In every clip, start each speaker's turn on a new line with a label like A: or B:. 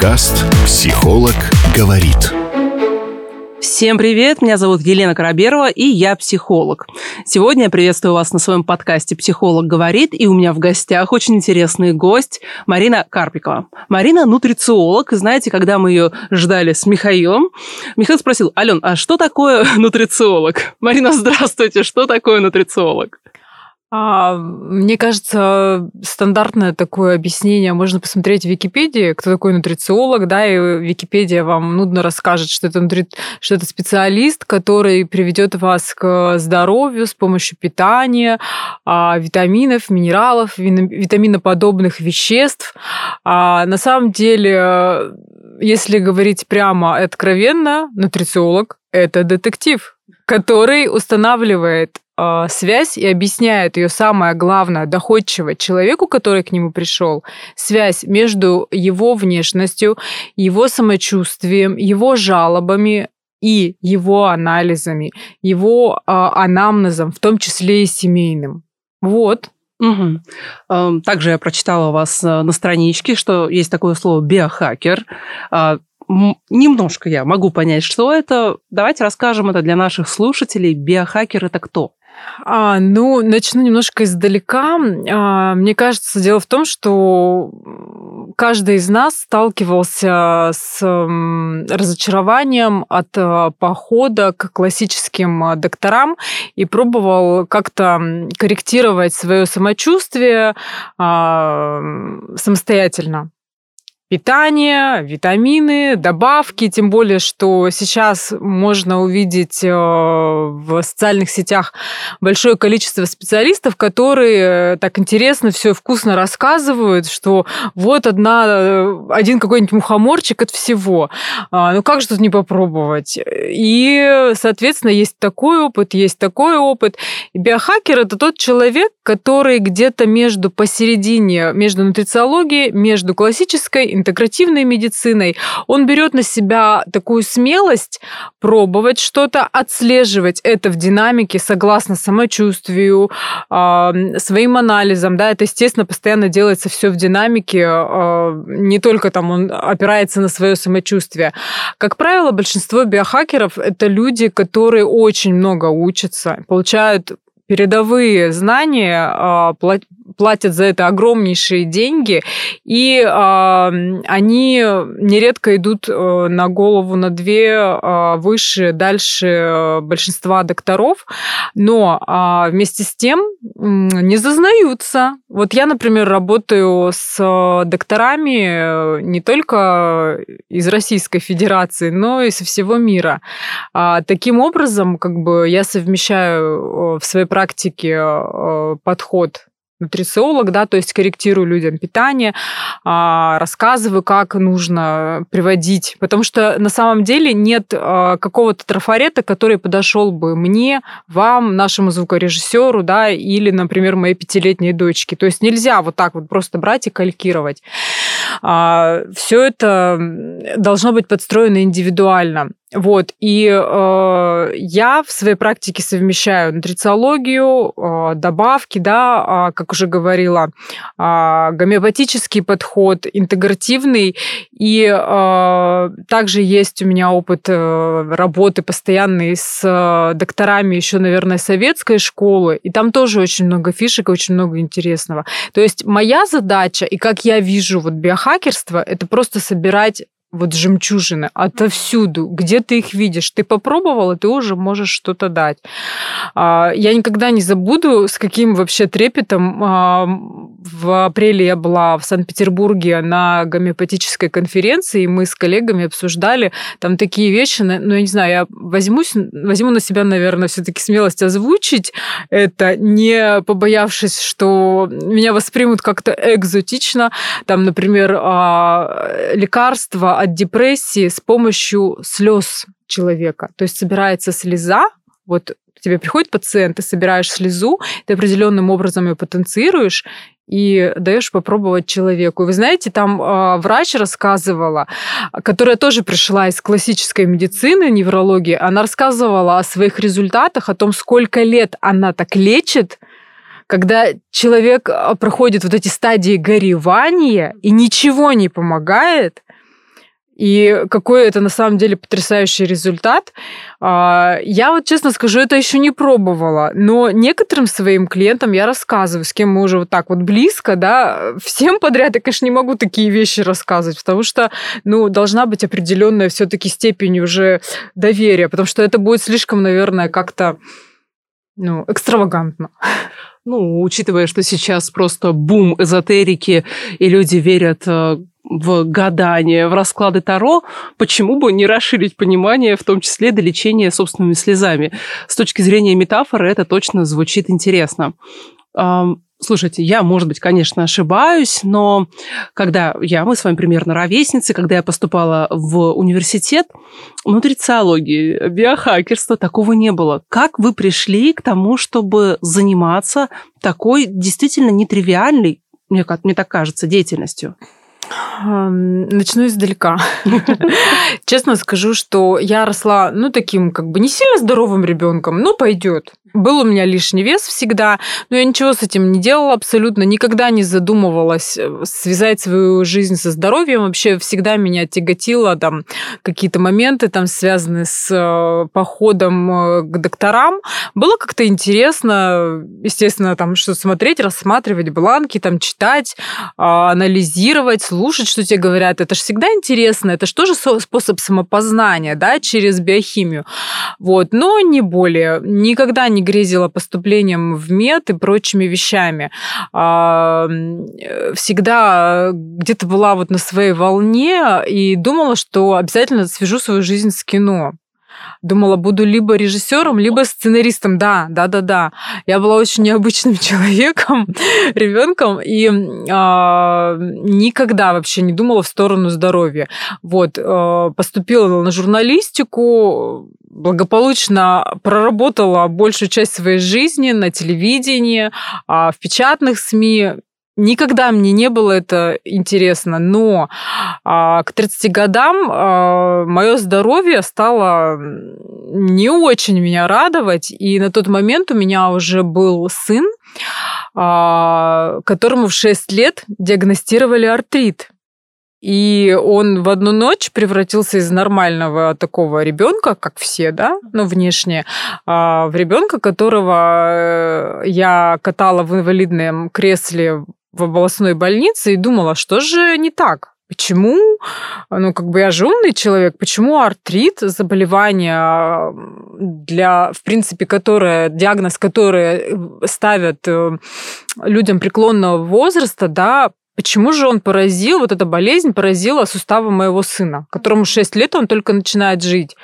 A: Подкаст «Психолог говорит».
B: Всем привет, меня зовут Елена Караберова, и я психолог. Сегодня я приветствую вас на своем подкасте «Психолог говорит», и у меня в гостях очень интересный гость Марина Карпикова. Марина – нутрициолог, и знаете, когда мы ее ждали с Михаилом, Михаил спросил, Ален, а что такое нутрициолог? Марина, здравствуйте, что такое нутрициолог?
C: А, мне кажется, стандартное такое объяснение можно посмотреть в Википедии, кто такой нутрициолог, да, и Википедия вам нудно расскажет, что это, нутри... что это специалист, который приведет вас к здоровью с помощью питания, а, витаминов, минералов, витаминоподобных веществ. А на самом деле, если говорить прямо откровенно, нутрициолог – это детектив, который устанавливает э, связь и объясняет ее самое главное доходчиво человеку, который к нему пришел, связь между его внешностью, его самочувствием, его жалобами и его анализами, его э, анамнезом, в том числе и семейным. Вот.
B: Угу. Также я прочитала у вас на страничке, что есть такое слово биохакер. А, немножко я могу понять, что это. Давайте расскажем это для наших слушателей. Биохакер это кто?
C: А, ну, начну немножко издалека. А, мне кажется, дело в том, что каждый из нас сталкивался с разочарованием от а, похода к классическим а, докторам и пробовал как-то корректировать свое самочувствие а, самостоятельно питание, витамины, добавки, тем более, что сейчас можно увидеть э, в социальных сетях большое количество специалистов, которые так интересно все вкусно рассказывают, что вот одна, э, один какой-нибудь мухоморчик от всего. А, ну как же тут не попробовать? И, соответственно, есть такой опыт, есть такой опыт. И биохакер – это тот человек, который где-то между посередине, между нутрициологией, между классической интегративной медициной, он берет на себя такую смелость пробовать что-то, отслеживать это в динамике согласно самочувствию, своим анализам. Да, это, естественно, постоянно делается все в динамике, а, не только там он опирается на свое самочувствие. Как правило, большинство биохакеров это люди, которые очень много учатся, получают передовые знания, а, платят за это огромнейшие деньги, и э, они нередко идут э, на голову на две э, выше, дальше э, большинства докторов, но э, вместе с тем э, не зазнаются. Вот я, например, работаю с докторами не только из Российской Федерации, но и со всего мира. А, таким образом, как бы я совмещаю в своей практике подход нутрициолог, да, то есть корректирую людям питание, а, рассказываю, как нужно приводить, потому что на самом деле нет а, какого-то трафарета, который подошел бы мне, вам, нашему звукорежиссеру, да, или, например, моей пятилетней дочке. То есть нельзя вот так вот просто брать и калькировать. А, Все это должно быть подстроено индивидуально. Вот, и э, я в своей практике совмещаю нутрициологию, э, добавки, да, э, как уже говорила, э, гомеопатический подход, интегративный, и э, также есть у меня опыт э, работы постоянной с э, докторами еще, наверное, советской школы, и там тоже очень много фишек, очень много интересного. То есть моя задача, и как я вижу вот биохакерство, это просто собирать вот жемчужины отовсюду, где ты их видишь. Ты попробовал, и ты уже можешь что-то дать. А, я никогда не забуду, с каким вообще трепетом в апреле я была в Санкт-Петербурге на гомеопатической конференции, и мы с коллегами обсуждали там такие вещи, ну, я не знаю, я возьмусь, возьму на себя, наверное, все-таки смелость озвучить это, не побоявшись, что меня воспримут как-то экзотично. Там, например, а, лекарства от депрессии с помощью слез человека. То есть собирается слеза, вот тебе приходит пациент, ты собираешь слезу, ты определенным образом ее потенцируешь и даешь попробовать человеку. И вы знаете, там э, врач рассказывала, которая тоже пришла из классической медицины, неврологии, она рассказывала о своих результатах, о том, сколько лет она так лечит, когда человек проходит вот эти стадии горевания и ничего не помогает, И какой это на самом деле потрясающий результат. А, я вот честно скажу, это еще не пробовала, но некоторым своим клиентам я рассказываю, с кем мы уже вот так вот близко, да, всем подряд я, конечно, не могу такие вещи рассказывать, потому что, ну, должна быть определенная все-таки степень уже доверия, потому что это будет слишком, наверное, как-то ну, экстравагантно.
B: Ну, учитывая, что сейчас просто бум эзотерики, и люди верят э, в гадание, в расклады Таро, почему бы не расширить понимание, в том числе до лечения собственными слезами? С точки зрения метафоры это точно звучит интересно. Слушайте, я, может быть, конечно, ошибаюсь, но когда я, мы с вами примерно ровесницы, когда я поступала в университет, нутрициологии, биохакерства такого не было. Как вы пришли к тому, чтобы заниматься такой действительно нетривиальной, мне, мне так кажется, деятельностью?
C: Начну издалека. Честно скажу, что я росла, ну, таким, как бы, не сильно здоровым ребенком, но пойдет. Был у меня лишний вес всегда, но я ничего с этим не делала абсолютно, никогда не задумывалась э, связать свою жизнь со здоровьем. Вообще всегда меня тяготило там какие-то моменты, там, связанные с э, походом э, к докторам. Было как-то интересно, естественно, там что смотреть, рассматривать бланки, там читать, а, анализировать, слушать, что тебе говорят. Это же всегда интересно, это же тоже способ самопознания, да, через биохимию. Вот, но не более. Никогда не не грезила поступлением в мед и прочими вещами. А, всегда где-то была вот на своей волне и думала, что обязательно свяжу свою жизнь с кино думала, буду либо режиссером, либо сценаристом. Да, да, да, да. Я была очень необычным человеком, ребенком, и э, никогда вообще не думала в сторону здоровья. Вот, э, поступила на журналистику, благополучно проработала большую часть своей жизни на телевидении, в печатных СМИ, Никогда мне не было это интересно, но а, к 30 годам а, мое здоровье стало не очень меня радовать, и на тот момент у меня уже был сын, а, которому в 6 лет диагностировали артрит. И он в одну ночь превратился из нормального такого ребенка, как все, да, ну, внешне, а, в ребенка, которого э, я катала в инвалидном кресле в областной больнице и думала, что же не так? Почему, ну, как бы я же умный человек, почему артрит, заболевание, для, в принципе, которое, диагноз, который ставят э, людям преклонного возраста, да, почему же он поразил, вот эта болезнь поразила суставы моего сына, которому 6 лет, он только начинает жить.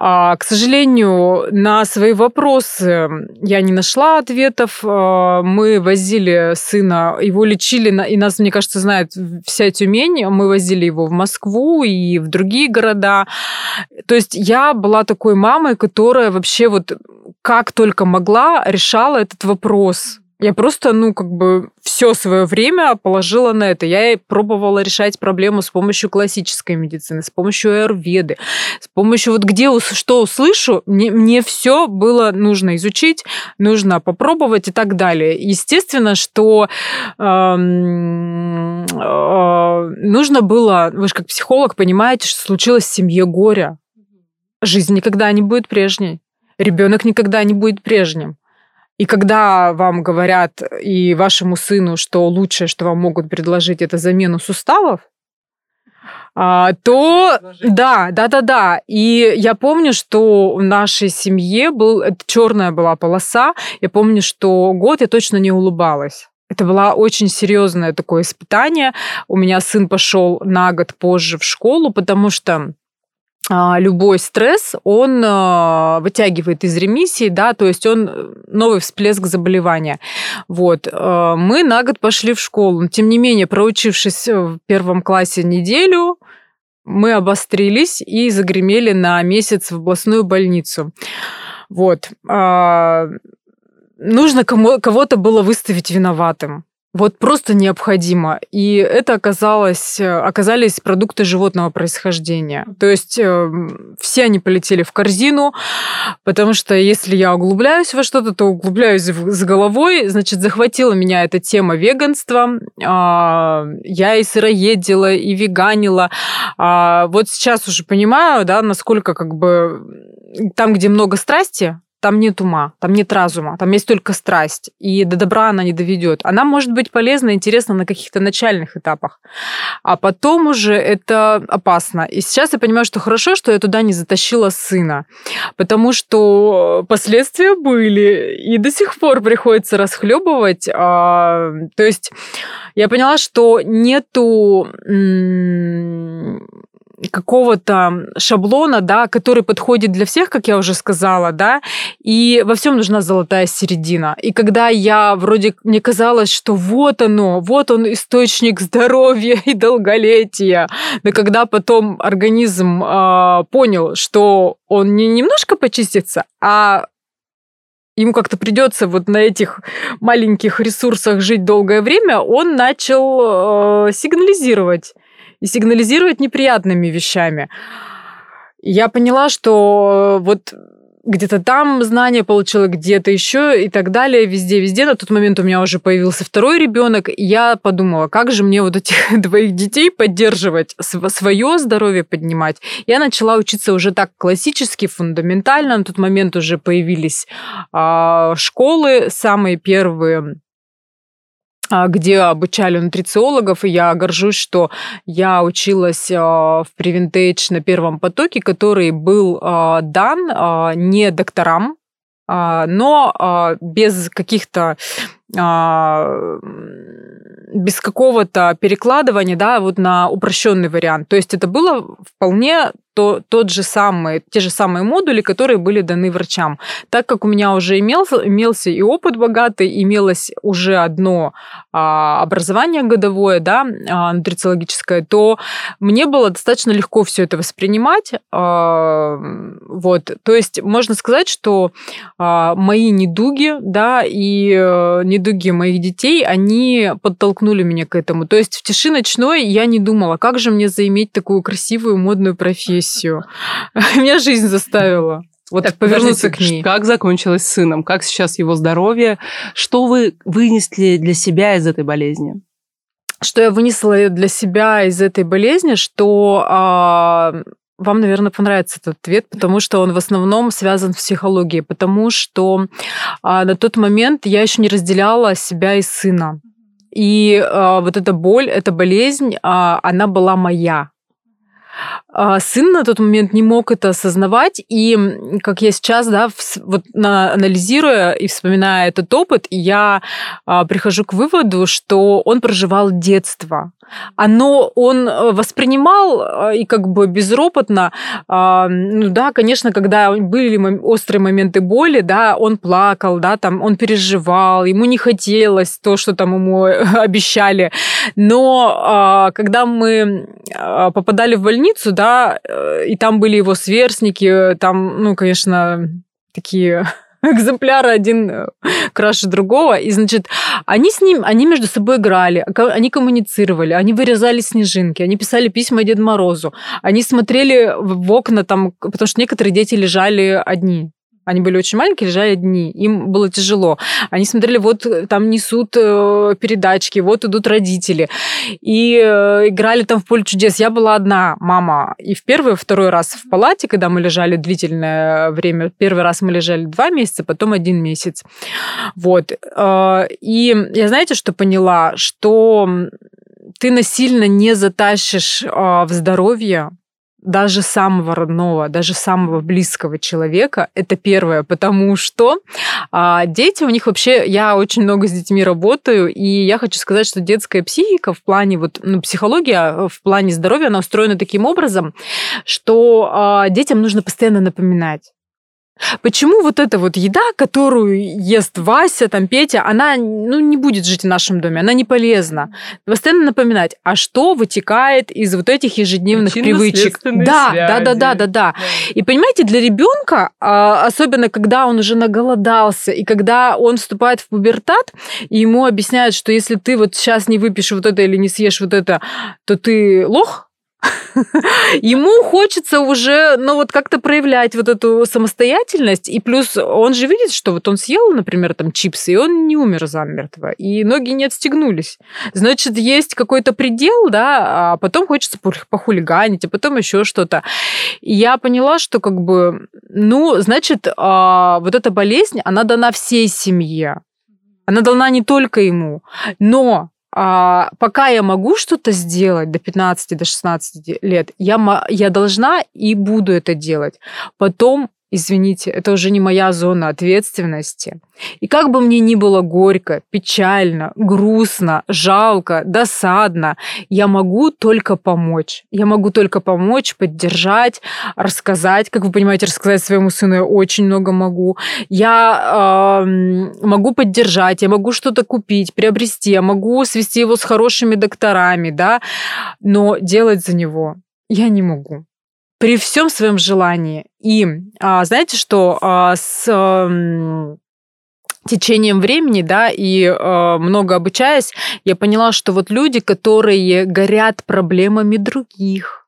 C: А, к сожалению, на свои вопросы я не нашла ответов. А, мы возили сына, его лечили, и нас, мне кажется, знает вся Тюмень. Мы возили его в Москву и в другие города. То есть я была такой мамой, которая вообще вот как только могла решала этот вопрос. Я просто, ну, как бы все свое время положила на это. Я пробовала решать проблему с помощью классической медицины, с помощью аюрведы, с помощью вот где что услышу, мне, мне все было нужно изучить, нужно попробовать и так далее. Естественно, что э, э, нужно было, вы же как психолог понимаете, что случилось в семье горя. Жизнь никогда не будет прежней. Ребенок никогда не будет прежним. И когда вам говорят и вашему сыну, что лучшее, что вам могут предложить, это замену суставов, а, то да, да, да, да. И я помню, что в нашей семье был черная была полоса. Я помню, что год я точно не улыбалась. Это было очень серьезное такое испытание. У меня сын пошел на год позже в школу, потому что любой стресс, он а, вытягивает из ремиссии, да, то есть он э, новый всплеск заболевания. Вот. А, мы на год пошли в школу. Тем не менее, проучившись в первом классе неделю, мы обострились и загремели на месяц в областную больницу. Вот. Нужно кого-то было выставить виноватым. Вот просто необходимо. И это оказалось, оказались продукты животного происхождения. То есть э, все они полетели в корзину, потому что если я углубляюсь во что-то, то углубляюсь с головой. Значит, захватила меня эта тема веганства. Э, я и сыроедила, и веганила. А вот сейчас уже понимаю, да, насколько как бы там, где много страсти, там нет ума, там нет разума, там есть только страсть, и до добра она не доведет. Она может быть полезна, интересна на каких-то начальных этапах, а потом уже это опасно. И сейчас я понимаю, что хорошо, что я туда не затащила сына, потому что последствия были, и до сих пор приходится расхлебывать. А, то есть я поняла, что нету какого-то шаблона, да, который подходит для всех, как я уже сказала, да, и во всем нужна золотая середина. И когда я вроде, мне казалось, что вот оно, вот он источник здоровья и долголетия, но когда потом организм э, понял, что он не немножко почистится, а ему как-то придется вот на этих маленьких ресурсах жить долгое время, он начал э, сигнализировать и сигнализирует неприятными вещами. Я поняла, что вот где-то там знания получила, где-то еще и так далее, везде-везде. На тот момент у меня уже появился второй ребенок, и я подумала, как же мне вот этих двоих детей поддерживать, свое здоровье поднимать. Я начала учиться уже так классически, фундаментально. На тот момент уже появились а, школы, самые первые где обучали нутрициологов, и я горжусь, что я училась а, в Preventage на первом потоке, который был а, дан не докторам, но без каких-то без какого-то перекладывания, да, вот на упрощенный вариант. То есть это было вполне то, тот же самый, те же самые модули, которые были даны врачам. Так как у меня уже имелся, имелся и опыт богатый, имелось уже одно а, образование годовое, да, а, нутрициологическое, то мне было достаточно легко все это воспринимать. А, вот, то есть можно сказать, что а, мои недуги, да, и а, недуги моих детей, они подтолкнули меня к этому. То есть в тиши ночной я не думала, как же мне заиметь такую красивую модную профессию. Меня жизнь заставила. Вот так, повернуться к ней.
B: Как закончилось с сыном? Как сейчас его здоровье? Что вы вынесли для себя из этой болезни?
C: Что я вынесла для себя из этой болезни, что а, вам, наверное, понравится этот ответ, потому что он в основном связан с психологией, потому что а, на тот момент я еще не разделяла себя и сына. И а, вот эта боль, эта болезнь, а, она была моя. А, сын на тот момент не мог это осознавать, и как я сейчас, да, вот анализируя и вспоминая этот опыт, я а, прихожу к выводу, что он проживал детство. Оно, он э, воспринимал а, и как бы безропотно, ну да, конечно, когда были острые моменты боли, да, он плакал, да, там, он переживал, ему не хотелось то, что там ему обещали, но когда мы попадали в больницу, да, э, и там были его сверстники, там, ну, конечно, такие экземпляры один э, краше другого. И, значит, они с ним, они между собой играли, они коммуницировали, они вырезали снежинки, они писали письма Деду Морозу, они смотрели в окна там, потому что некоторые дети лежали одни. Они были очень маленькие, лежали одни. Им было тяжело. Они смотрели, вот э, там несут э, передачки, вот идут родители. И э, играли там в поле чудес. Я была одна мама. И в первый, второй раз в палате, когда мы лежали длительное время, первый раз мы лежали два месяца, потом один месяц. Вот. И я, знаете, что поняла? Что ты насильно не затащишь в здоровье даже самого родного, даже самого близкого человека. Это первое, потому что а, дети у них вообще, я очень много с детьми работаю, и я хочу сказать, что детская психика в плане вот ну, психология в плане здоровья она устроена таким образом, что а, детям нужно постоянно напоминать Почему вот эта вот еда, которую ест Вася, там Петя, она ну, не будет жить в нашем доме, она не полезна. Постоянно напоминать, а что вытекает из вот этих ежедневных привычек. Да, да, да, да, да, да. И понимаете, для ребенка, а, особенно когда он уже наголодался, и когда он вступает в пубертат, и ему объясняют, что если ты вот сейчас не выпьешь вот это или не съешь вот это, то ты лох, ему хочется уже, ну, вот как-то проявлять вот эту самостоятельность. И плюс он же видит, что вот он съел, например, там чипсы, и он не умер замертво, и ноги не отстегнулись. Значит, есть какой-то предел, да, а потом хочется похулиганить, а потом еще что-то. И я поняла, что как бы, ну, значит, а, вот эта болезнь, она дана всей семье. Она дана не только ему. Но а, пока я могу что-то сделать до 15, до 16 лет, я, я должна и буду это делать. Потом извините, это уже не моя зона ответственности. И как бы мне ни было горько, печально, грустно, жалко, досадно, я могу только помочь. Я могу только помочь, поддержать, рассказать. Как вы понимаете, рассказать своему сыну я очень много могу. Я э, могу поддержать, я могу что-то купить, приобрести, я могу свести его с хорошими докторами, да, но делать за него я не могу при всем своем желании. И а, знаете, что а, с а, течением времени, да, и а, много обучаясь, я поняла, что вот люди, которые горят проблемами других,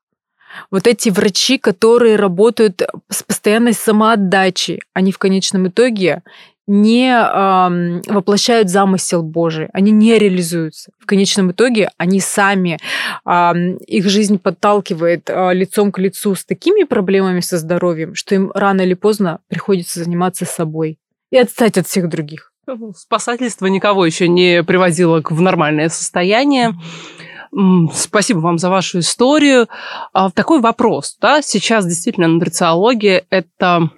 C: вот эти врачи, которые работают с постоянной самоотдачей, они в конечном итоге не э, воплощают замысел Божий, они не реализуются. В конечном итоге они сами, э, их жизнь подталкивает э, лицом к лицу с такими проблемами со здоровьем, что им рано или поздно приходится заниматься собой и отстать от всех других.
B: Спасательство никого еще не приводило в нормальное состояние. Спасибо вам за вашу историю. А, такой вопрос. Да? Сейчас действительно нутрициология – это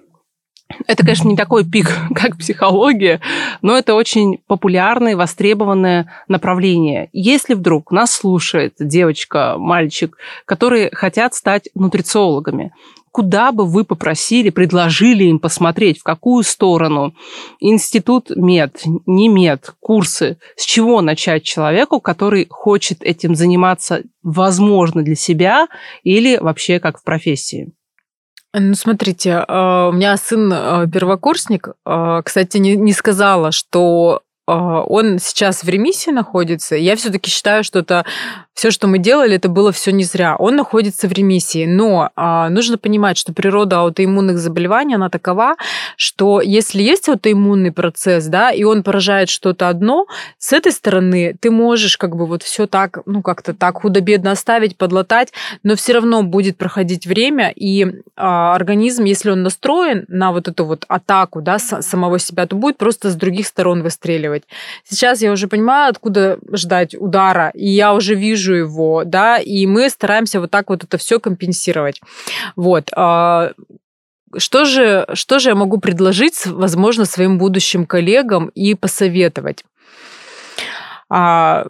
B: это, конечно, не такой пик, как психология, но это очень популярное, востребованное направление. Если вдруг нас слушает девочка, мальчик, которые хотят стать нутрициологами, куда бы вы попросили, предложили им посмотреть, в какую сторону? Институт мед, не мед, курсы. С чего начать человеку, который хочет этим заниматься, возможно, для себя или вообще как в профессии?
C: Ну, смотрите, а, у меня сын а, первокурсник. А, кстати, не, не сказала, что он сейчас в ремиссии находится. Я все-таки считаю, что это все, что мы делали, это было все не зря. Он находится в ремиссии, но а, нужно понимать, что природа аутоиммунных заболеваний, она такова, что если есть аутоиммунный процесс, да, и он поражает что-то одно, с этой стороны ты можешь как бы вот все так, ну как-то так худо-бедно оставить, подлатать, но все равно будет проходить время, и а, организм, если он настроен на вот эту вот атаку, да, самого себя, то будет просто с других сторон выстреливать. Сейчас я уже понимаю, откуда ждать удара, и я уже вижу, вижу его, да, и мы стараемся вот так вот это все компенсировать. Вот. А, что же, что же я могу предложить, возможно, своим будущим коллегам и посоветовать? А,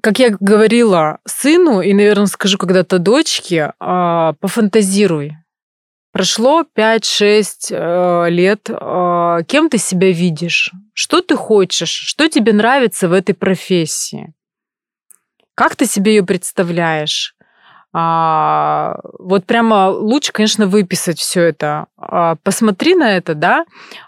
C: как я говорила сыну, и, наверное, скажу когда-то дочке, а, пофантазируй. Прошло 5-6 э, лет. Кем ты себя видишь? Что ты хочешь? Что тебе нравится в этой профессии? Как ты себе ее представляешь? А, вот прямо лучше, конечно, выписать все это. А, посмотри на это, да.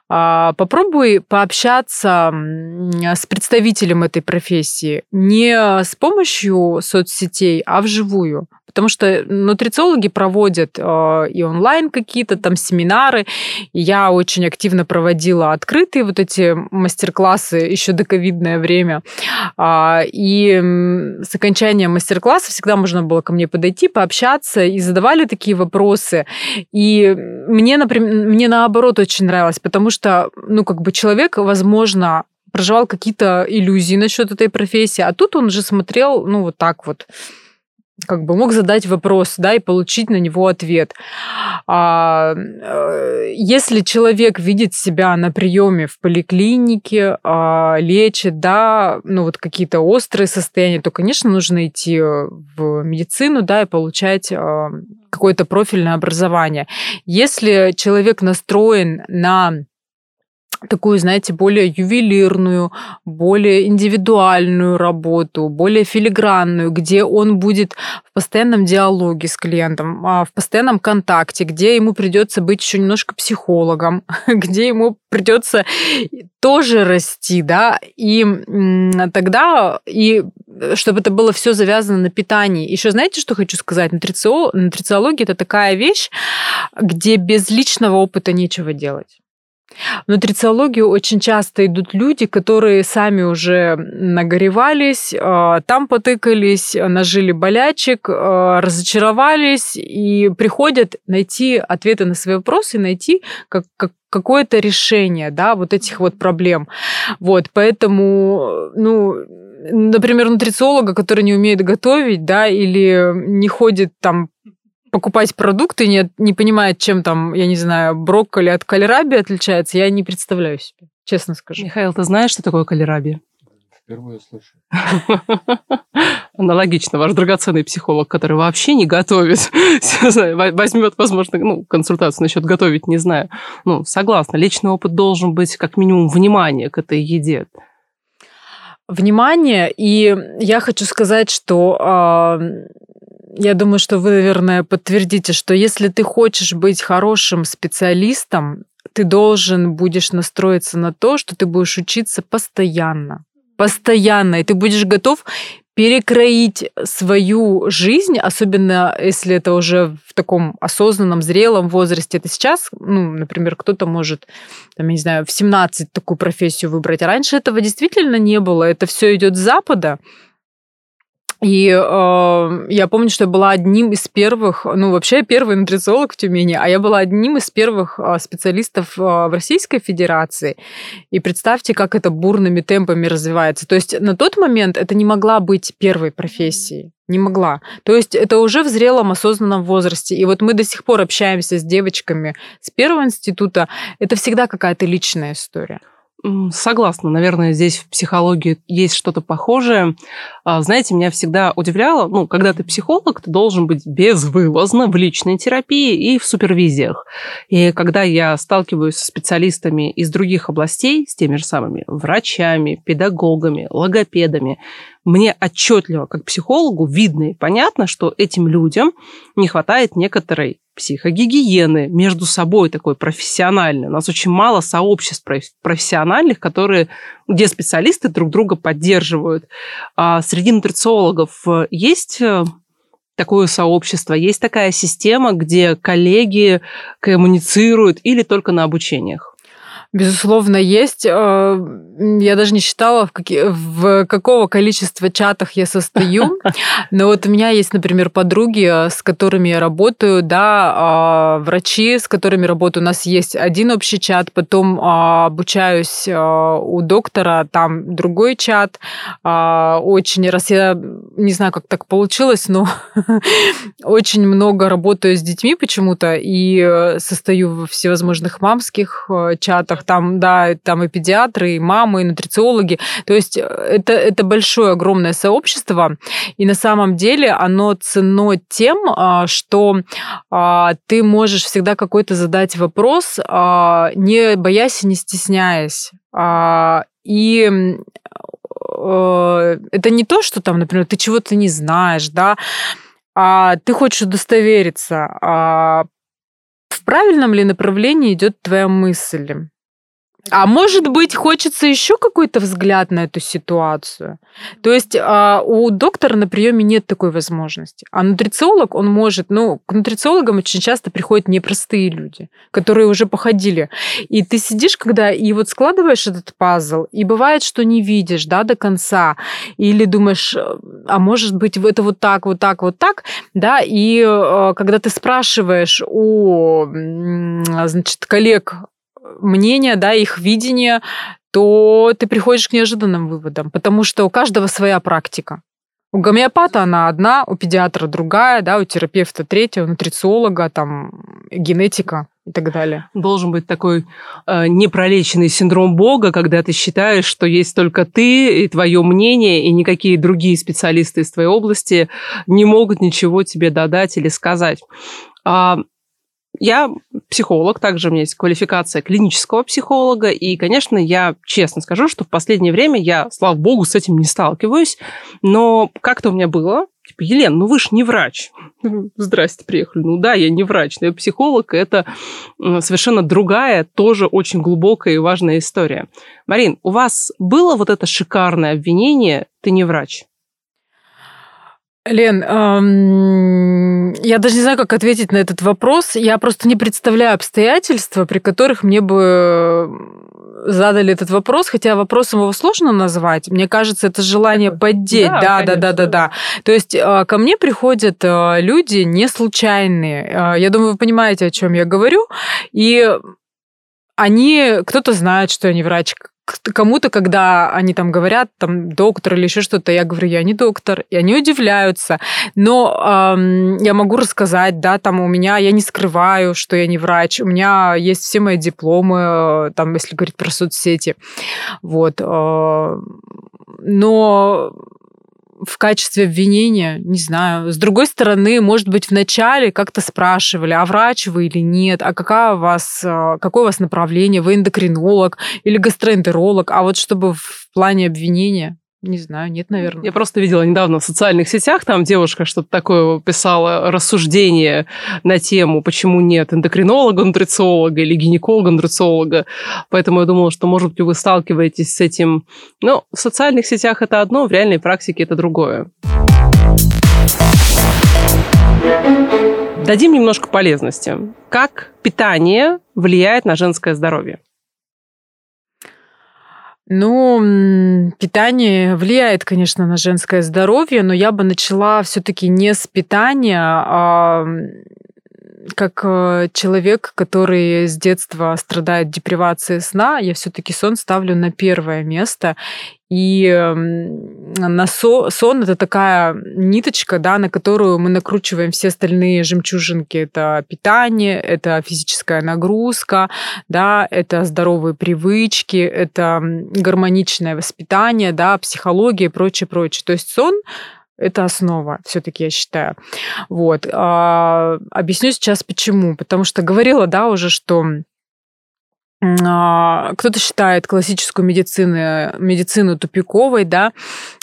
C: А, попробуй пообщаться с представителем этой профессии не с помощью соцсетей, а вживую. Потому что нутрициологи проводят э, и онлайн какие-то там семинары. Я очень активно проводила открытые вот эти мастер-классы еще до ковидное время. А, и с окончанием мастер-класса всегда можно было ко мне подойти, пообщаться, и задавали такие вопросы. И мне, например, мне наоборот очень нравилось, потому что, ну, как бы человек, возможно, проживал какие-то иллюзии насчет этой профессии, а тут он же смотрел, ну, вот так вот как бы мог задать вопрос, да, и получить на него ответ. А, э, если человек видит себя на приеме в поликлинике, а, лечит, да, ну вот какие-то острые состояния, то, конечно, нужно идти в медицину, да, и получать а, какое-то профильное образование. Если человек настроен на такую, знаете, более ювелирную, более индивидуальную работу, более филигранную, где он будет в постоянном диалоге с клиентом, а, в постоянном контакте, где ему придется быть еще немножко психологом, где ему придется тоже расти, да, и тогда, и чтобы это было все завязано на питании. Еще знаете, что хочу сказать? Нутрициология – это такая вещь, где без личного опыта нечего делать. В нутрициологию очень часто идут люди, которые сами уже нагоревались, а, там потыкались, нажили болячек, а, разочаровались и приходят найти ответы на свои вопросы, найти как, как какое-то решение, да, вот этих вот проблем. Вот, поэтому, ну, например, нутрициолога, который не умеет готовить, да, или не ходит там покупать продукты, не, не понимает, чем там, я не знаю, брокколи от кальраби отличается, я не представляю себе, честно скажу.
B: Михаил, ты знаешь, что такое кальраби?
D: Впервые слышу.
B: Аналогично, ваш драгоценный психолог, который вообще не готовит, возьмет, возможно, ну, консультацию насчет готовить, не знаю. Ну, согласна, личный опыт должен быть как минимум внимание к этой еде.
C: Внимание, и я хочу сказать, что э, я думаю, что вы, наверное, подтвердите, что если ты хочешь быть хорошим специалистом, ты должен будешь настроиться на то, что ты будешь учиться постоянно. Постоянно. И ты будешь готов перекроить свою жизнь, особенно если это уже в таком осознанном, зрелом возрасте. Это сейчас, ну, например, кто-то может, там, я не знаю, в 17 такую профессию выбрать. А раньше этого действительно не было. Это все идет с Запада. И э, я помню, что я была одним из первых, ну вообще первый нутрициолог в Тюмени, а я была одним из первых э, специалистов э, в Российской Федерации. И представьте, как это бурными темпами развивается. То есть на тот момент это не могла быть первой профессией. Не могла. То есть это уже в зрелом, осознанном возрасте. И вот мы до сих пор общаемся с девочками с первого института. Это всегда какая-то личная история.
B: Согласна, наверное, здесь в психологии есть что-то похожее. А, знаете, меня всегда удивляло, ну, когда ты психолог, ты должен быть безвылазно в личной терапии и в супервизиях. И когда я сталкиваюсь со специалистами из других областей, с теми же самыми врачами, педагогами, логопедами, мне отчетливо, как психологу, видно и понятно, что этим людям не хватает некоторой психогигиены между собой такой профессиональной. У нас очень мало сообществ профессиональных, которые, где специалисты друг друга поддерживают. А среди нутрициологов э, есть э, такое сообщество, есть такая система, где коллеги коммуницируют или только на обучениях?
C: Безусловно, есть. Э, я даже не считала, в, какие, в какого количества чатах я состою. Но вот у меня есть, например, подруги, э, с которыми я работаю, да, а, врачи, с которыми работаю. У нас есть один общий чат, потом а, обучаюсь э, у доктора, там другой чат. А, очень, раз я не знаю, как так получилось, но очень много работаю с детьми почему-то и состою в всевозможных мамских чатах, там, да, там и педиатры, и мамы, и нутрициологи. То есть э, это, это большое, огромное сообщество, и на самом деле оно ценно тем, а, что а, ты можешь всегда какой-то задать вопрос, а, не боясь и не стесняясь. И э, это не то, что там, например, ты чего-то не знаешь, да, а ты хочешь удостовериться, в правильном ли направлении идет твоя мысль. А может быть, хочется еще какой-то взгляд на эту ситуацию. То есть а, у доктора на приеме нет такой возможности. А нутрициолог, он может, ну, к нутрициологам очень часто приходят непростые люди, которые уже походили. И ты сидишь, когда и вот складываешь этот пазл, и бывает, что не видишь, да, до конца, или думаешь, а может быть, это вот так, вот так, вот так, да, и а, когда ты спрашиваешь у, значит, коллег мнение, да, их видение, то ты приходишь к неожиданным выводам, потому что у каждого своя практика. У гомеопата она одна, у педиатра другая, да, у терапевта третья, у нутрициолога, там, генетика и так далее.
B: Должен быть такой э, непролеченный синдром Бога, когда ты считаешь, что есть только ты и твое мнение, и никакие другие специалисты из твоей области не могут ничего тебе додать или сказать. А, я психолог, также у меня есть квалификация клинического психолога, и, конечно, я честно скажу, что в последнее время я, слава богу, с этим не сталкиваюсь, но как-то у меня было, типа, Елена, ну вы же не врач. Здрасте, приехали. Ну да, я не врач, но я психолог, и это совершенно другая, тоже очень глубокая и важная история. Марин, у вас было вот это шикарное обвинение «ты не врач»?
C: Лен, эм, я даже не знаю, как ответить на этот вопрос. Я просто не представляю обстоятельства, при которых мне бы задали этот вопрос, хотя вопросом его сложно назвать. Мне кажется, это желание поддеть. Да, да, да, да, да, да. То есть э, ко мне приходят э, люди не случайные. Э, я думаю, вы понимаете, о чем я говорю. И они, кто-то знает, что я не врач, кому-то, когда они там говорят, там, доктор или еще что-то, я говорю, я не доктор, и они удивляются. Но эм, я могу рассказать, да, там у меня, я не скрываю, что я не врач, у меня есть все мои дипломы, там, если говорить про соцсети. Вот. Э, но в качестве обвинения, не знаю. С другой стороны, может быть, вначале как-то спрашивали, а врач вы или нет, а какая у вас, а, какое у вас направление, вы эндокринолог или гастроэнтеролог, а вот чтобы в плане обвинения, не знаю, нет, наверное.
B: Я просто видела недавно в социальных сетях, там девушка что-то такое писала, рассуждение на тему, почему нет эндокринолога, нутрициолога или гинеколога, нутрициолога. Поэтому я думала, что, может быть, вы сталкиваетесь с этим. Но в социальных сетях это одно, в реальной практике это другое. Дадим немножко полезности. Как питание влияет на женское здоровье?
C: Ну, питание влияет, конечно, на женское здоровье, но я бы начала все-таки не с питания, а как э, человек, который с детства страдает депривацией сна, я все-таки сон ставлю на первое место. И на со, сон это такая ниточка, да, на которую мы накручиваем все остальные жемчужинки. Это питание, это физическая нагрузка, да, это здоровые привычки, это гармоничное воспитание, да, психология и прочее, прочее. То есть сон это основа, все-таки я считаю. Вот. А, объясню сейчас почему. Потому что говорила, да, уже, что кто-то считает классическую медицину, медицину тупиковой, да,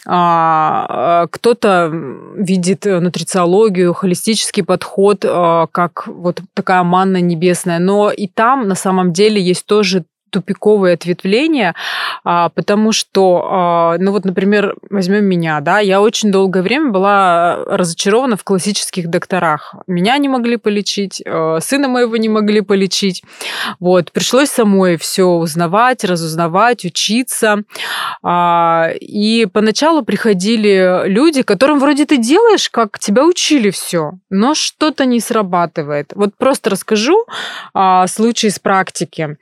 C: а, кто-то видит нутрициологию, холистический подход а, как вот такая манна небесная, но и там на самом деле есть тоже тупиковые ответвления, а, потому что, а, ну вот, например, возьмем меня, да, я очень долгое время была разочарована в классических докторах. Меня не могли полечить, а, сына моего не могли полечить. Вот, пришлось самой все узнавать, разузнавать, учиться. И поначалу приходили люди, которым вроде ты делаешь, как тебя учили все, но что-то не срабатывает. Вот просто расскажу случай из практики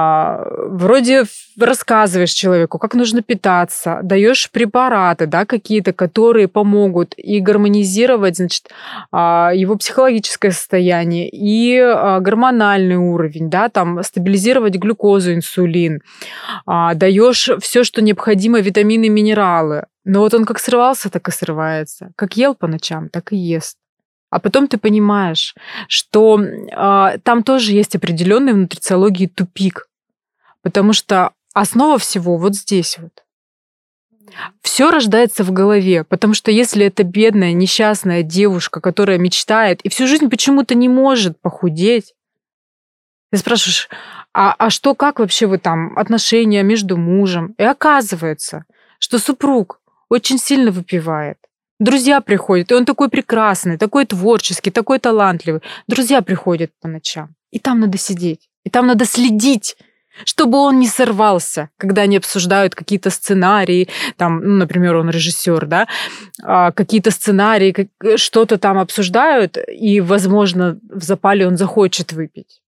C: а, вроде рассказываешь человеку, как нужно питаться, даешь препараты, да, какие-то, которые помогут и гармонизировать, значит, а, его психологическое состояние и а, гормональный уровень, да, там стабилизировать глюкозу, инсулин, даешь все, что необходимо, витамины, минералы. Но вот он как срывался, так и срывается. Как ел по ночам, так и ест. А потом ты понимаешь, что э, там тоже есть определенный в нутрициологии тупик. Потому что основа всего вот здесь вот. Все рождается в голове, потому что если это бедная, несчастная девушка, которая мечтает и всю жизнь почему-то не может похудеть, ты спрашиваешь, а, а что, как вообще вы там, отношения между мужем? И оказывается, что супруг очень сильно выпивает. Друзья приходят, и он такой прекрасный, такой творческий, такой талантливый. Друзья приходят по ночам, и там надо сидеть, и там надо следить чтобы он не сорвался, когда они обсуждают какие-то сценарии, там, ну, например, он режиссер, да, а, какие-то сценарии, что-то там обсуждают, и, возможно, в запале он захочет выпить.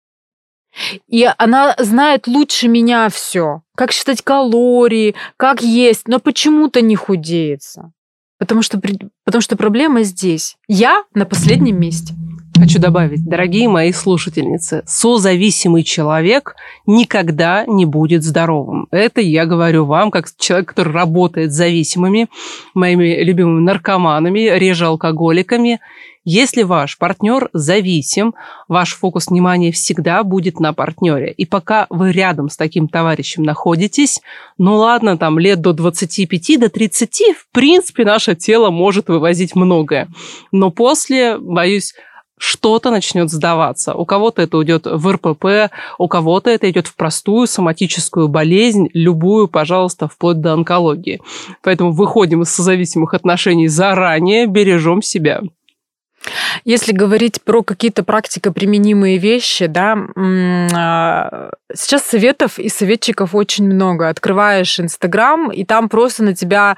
C: И она знает лучше меня все, как считать калории, как есть, но почему-то не худеется. Потому что, потому что проблема здесь. Я на последнем месте.
B: Хочу добавить, дорогие мои слушательницы, созависимый человек никогда не будет здоровым. Это я говорю вам, как человек, который работает с зависимыми, моими любимыми наркоманами, реже алкоголиками. Если ваш партнер зависим, ваш фокус внимания всегда будет на партнере. И пока вы рядом с таким товарищем находитесь, ну ладно, там лет до 25, до 30, в принципе, наше тело может вывозить многое. Но после, боюсь, что-то начнет сдаваться. У кого-то это уйдет в РПП, у кого-то это идет в простую соматическую болезнь, любую, пожалуйста, вплоть до онкологии. Поэтому выходим из созависимых отношений заранее, бережем себя.
C: Если говорить про какие-то практико-применимые вещи, да, а, сейчас советов и советчиков очень много. Открываешь Инстаграм, и там просто на тебя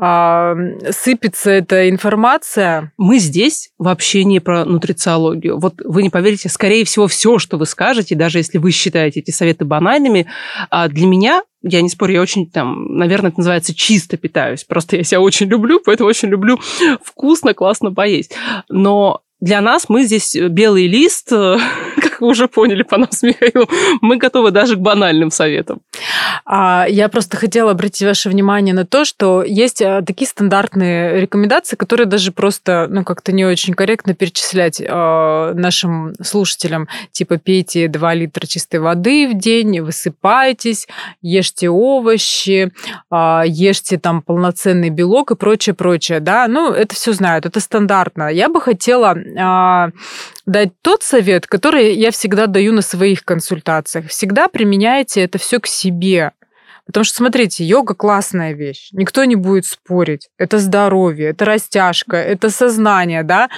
C: э, сыпется эта информация.
B: Мы здесь вообще не про нутрициологию. Вот вы не поверите, скорее всего, все, что вы скажете, даже если вы считаете эти советы банальными, а для меня я не спорю, я очень там, наверное, это называется чисто питаюсь. Просто я себя очень люблю, поэтому очень люблю вкусно, классно поесть. Но для нас мы здесь белый лист, уже поняли по нам с Михаилом, мы готовы даже к банальным советам.
C: А, я просто хотела обратить ваше внимание на то, что есть а, такие стандартные рекомендации, которые даже просто, ну, как-то не очень корректно перечислять а, нашим слушателям. Типа пейте 2 литра чистой воды в день, высыпайтесь, ешьте овощи, ешьте там полноценный белок и прочее, прочее, да. Ну, это все знают, это стандартно. Я бы хотела дать тот совет, который я всегда даю на своих консультациях. Всегда применяйте это все к себе. Потому что, смотрите, йога классная вещь. Никто не будет спорить. Это здоровье, это растяжка, это сознание, да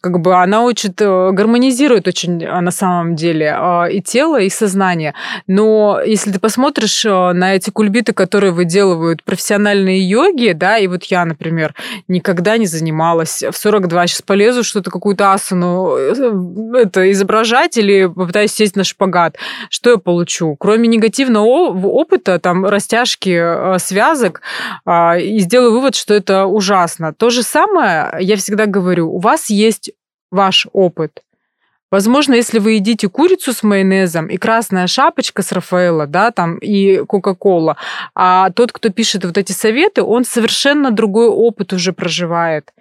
C: как бы она учит, э, гармонизирует очень а, на самом деле а, и тело, и сознание. Но если ты посмотришь э, на эти кульбиты, которые выделывают профессиональные йоги, да, и вот я, например, никогда не занималась в 42, сейчас полезу что-то, какую-то асану э, это изображать или попытаюсь сесть на шпагат, что я получу? Кроме негативного опыта, там, растяжки связок, и сделаю вывод, что это ужасно. То же самое я всегда говорю, у вас есть ваш опыт. Возможно, если вы едите курицу с майонезом и красная шапочка с Рафаэла, да, там, и Кока-Кола, а тот, кто пишет вот эти советы, он совершенно другой опыт уже проживает.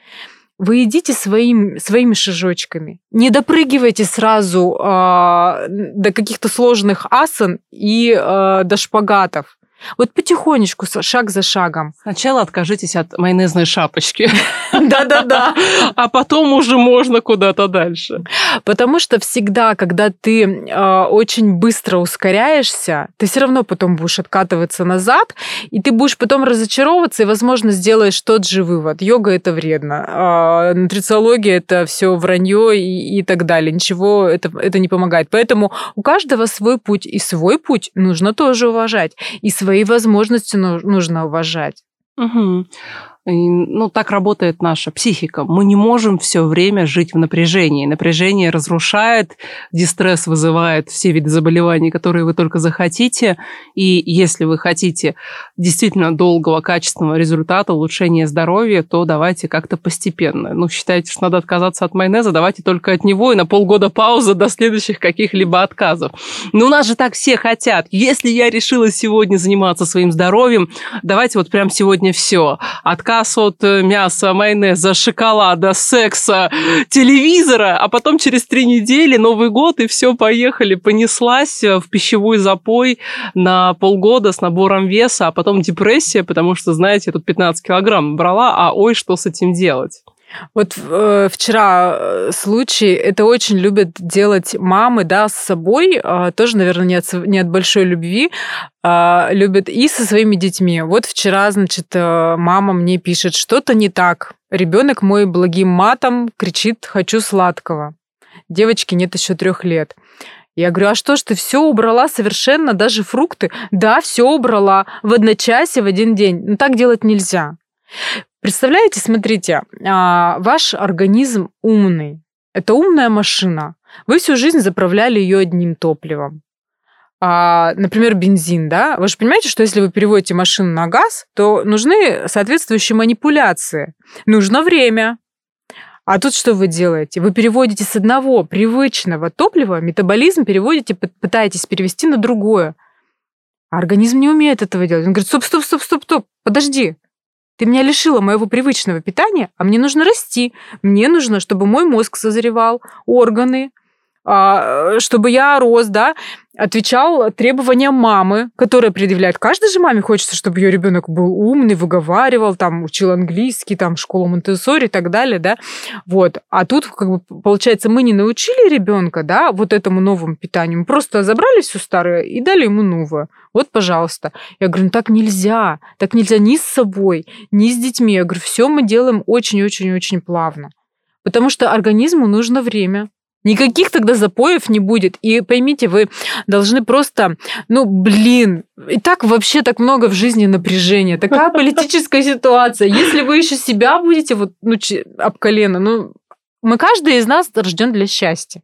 C: Вы едите своим, своими шажочками. Не допрыгивайте сразу э, до каких-то сложных асан и э, до шпагатов. Вот потихонечку, шаг за шагом.
B: Сначала откажитесь от майонезной шапочки.
C: Да-да-да.
B: А потом уже можно куда-то дальше.
C: Потому что всегда, когда ты э, очень быстро ускоряешься, ты все равно потом будешь откатываться назад, и ты будешь потом разочаровываться, и, возможно, сделаешь тот же вывод. Йога это вредно, э, нутрициология это все вранье и, и так далее. Ничего это, это не помогает. Поэтому у каждого свой путь, и свой путь нужно тоже уважать. И свои возможности нужно уважать.
B: Угу. Ну, так работает наша психика. Мы не можем все время жить в напряжении. Напряжение разрушает, дистресс вызывает все виды заболеваний, которые вы только захотите. И если вы хотите действительно долгого, качественного результата, улучшения здоровья, то давайте как-то постепенно. Ну, считаете, что надо отказаться от майонеза, давайте только от него и на полгода пауза до следующих каких-либо отказов. Но у нас же так все хотят. Если я решила сегодня заниматься своим здоровьем, давайте вот прям сегодня все. Отказ отказ от э, мяса, майонеза, шоколада, секса, телевизора, а потом через три недели Новый год, и все, поехали, понеслась э, в пищевой запой на полгода с набором веса, а потом депрессия, потому что, знаете, тут 15 килограмм брала, а ой, что с этим делать?
C: Вот э, вчера э, случай, это очень любят делать мамы, да, с собой, э, тоже, наверное, не от, не от большой любви, э, любят и со своими детьми. Вот вчера, значит, э, мама мне пишет, что-то не так. Ребенок мой благим матом кричит «хочу сладкого». Девочке нет еще трех лет. Я говорю, а что ж ты все убрала совершенно, даже фрукты? Да, все убрала в одночасье, в один день. Но так делать нельзя. Представляете, смотрите, а, ваш организм умный. Это умная машина. Вы всю жизнь заправляли ее одним топливом. а, например, бензин, да, вы же понимаете, что если вы переводите машину на газ, то нужны соответствующие манипуляции. Нужно время. А тут что вы делаете? Вы переводите с одного привычного топлива, метаболизм переводите, пытаетесь перевести на другое. А организм не умеет этого делать. Он говорит, стоп, стоп, стоп, стоп, стоп, подожди. Ты меня лишила моего привычного питания, а мне нужно расти. Мне нужно, чтобы мой мозг созревал, органы, чтобы я рос, да, отвечал требованиям мамы, которая предъявляет. Каждой же маме хочется, чтобы ее ребенок был умный, выговаривал, там, учил английский, там, школу Монтессори и так далее, да. Вот. А тут, как бы, получается, мы не научили ребенка, да, вот этому новому питанию. Мы просто забрали все старое и дали ему новое. Вот, пожалуйста. Я говорю, ну так нельзя. Так нельзя ни с собой, ни с детьми. Я говорю, все мы делаем очень-очень-очень плавно. Потому что организму нужно время. Никаких тогда запоев не будет. И поймите, вы должны просто, ну, блин, и так вообще так много в жизни напряжения, такая политическая ситуация. Если вы еще себя будете вот, ну, об колено, ну, мы каждый из нас рожден для счастья.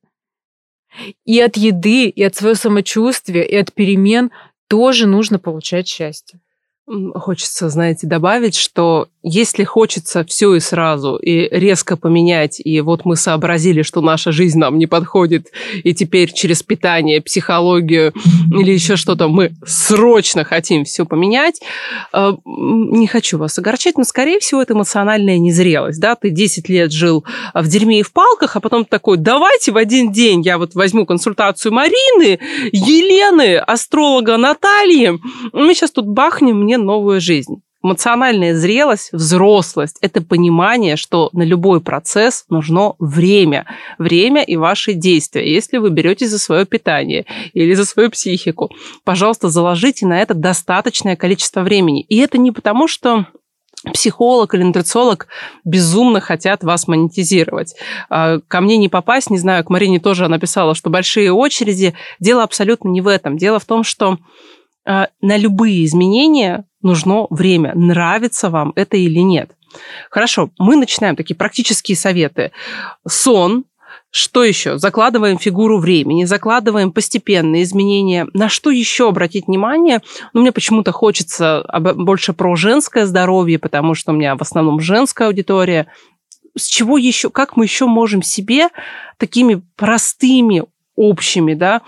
C: И от еды, и от своего самочувствия, и от перемен тоже нужно получать счастье.
B: Хочется, знаете, добавить, что если хочется все и сразу, и резко поменять, и вот мы сообразили, что наша жизнь нам не подходит, и теперь через питание, психологию или еще что-то мы срочно хотим все поменять, э, не хочу вас огорчать, но, скорее всего, это эмоциональная незрелость. Да? Ты 10 лет жил в дерьме и в палках, а потом такой, давайте в один день я вот возьму консультацию Марины, Елены, астролога Натальи, мы сейчас тут бахнем, мне новую жизнь. Эмоциональная зрелость, взрослость – это понимание, что на любой процесс нужно время. Время и ваши действия. Если вы берете за свое питание или за свою психику, пожалуйста, заложите на это достаточное количество времени. И это не потому, что психолог или нутрициолог безумно хотят вас монетизировать. А, ко мне не попасть, не знаю, к Марине тоже она писала, что большие очереди. Дело абсолютно не в этом. Дело в том, что на любые изменения нужно время, нравится вам это или нет. Хорошо, мы начинаем такие практические советы. Сон, что еще? Закладываем фигуру времени, закладываем постепенные изменения. На что еще обратить внимание? Ну, мне почему-то хочется больше про женское здоровье, потому что у меня в основном женская аудитория. С чего еще, как мы еще можем себе такими простыми, общими, да,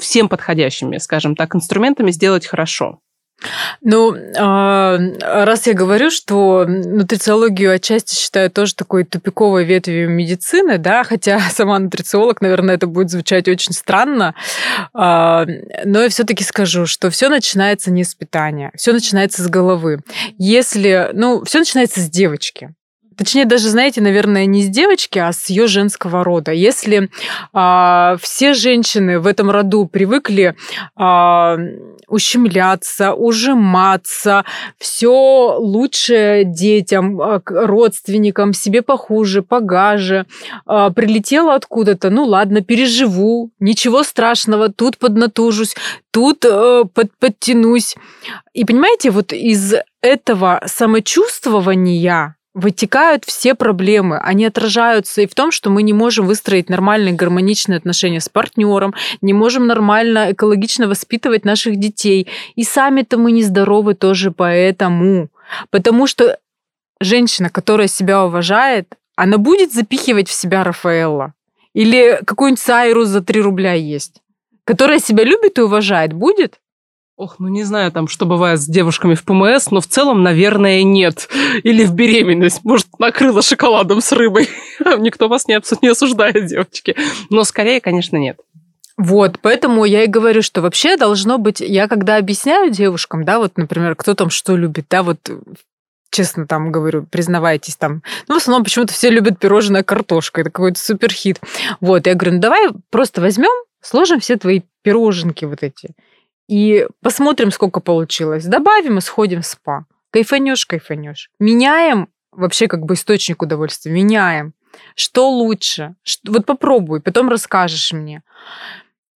B: всем подходящими, скажем так, инструментами сделать хорошо?
C: Ну, а, раз я говорю, что нутрициологию отчасти считаю тоже такой тупиковой ветвью медицины, да, хотя сама нутрициолог, наверное, это будет звучать очень странно, а, но я все-таки скажу, что все начинается не с питания, все начинается с головы. Если, ну, все начинается с девочки. Точнее, даже, знаете, наверное, не с девочки, а с ее женского рода. Если а, все женщины в этом роду привыкли а, ущемляться, ужиматься, все лучше детям, а, родственникам, себе похуже, погаже, а, прилетела откуда-то, ну ладно, переживу, ничего страшного, тут поднатужусь, тут э, под, подтянусь. И понимаете, вот из этого самочувствования вытекают все проблемы. Они отражаются и в том, что мы не можем выстроить нормальные гармоничные отношения с партнером, не можем нормально, экологично воспитывать наших детей. И сами-то мы нездоровы тоже поэтому. Потому что женщина, которая себя уважает, она будет запихивать в себя Рафаэлла. Или какую-нибудь Сайру за 3 рубля есть. Которая себя любит и уважает, будет?
B: Ох, ну не знаю, там, что бывает с девушками в ПМС, но в целом, наверное, нет. Или в беременность. Может, накрыла шоколадом с рыбой. Никто вас не, осуждает, девочки. Но скорее, конечно, нет.
C: Вот, поэтому я и говорю, что вообще должно быть, я когда объясняю девушкам, да, вот, например, кто там что любит, да, вот честно там говорю, признавайтесь там. Ну, в основном почему-то все любят пирожное картошка, это какой-то суперхит. Вот, я говорю, ну давай просто возьмем, сложим все твои пироженки вот эти и посмотрим, сколько получилось. Добавим и сходим в спа. Кайфанешь, кайфанешь. Меняем вообще как бы источник удовольствия. Меняем. Что лучше? Вот попробуй, потом расскажешь мне.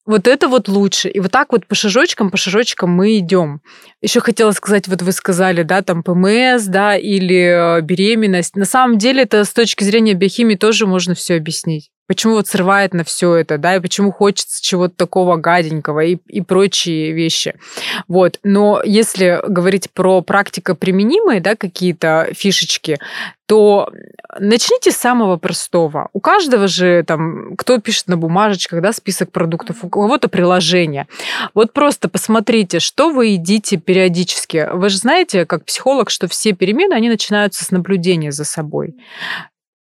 C: Вот это вот лучше. И вот так вот по шажочкам, по шажочкам мы идем. Еще хотела сказать, вот вы сказали, да, там ПМС, да, или э, беременность. На самом деле это с точки зрения биохимии тоже можно все объяснить. Почему вот срывает на все это, да, и почему хочется чего-то такого гаденького и, и прочие вещи. Вот. Но если говорить про практико применимые, да, какие-то фишечки, то начните с самого простого. У каждого же там, кто пишет на бумажечках, да, список продуктов, у кого-то приложение. Вот просто посмотрите, что вы едите периодически. Вы же знаете, как психолог, что все перемены, они начинаются с наблюдения за собой.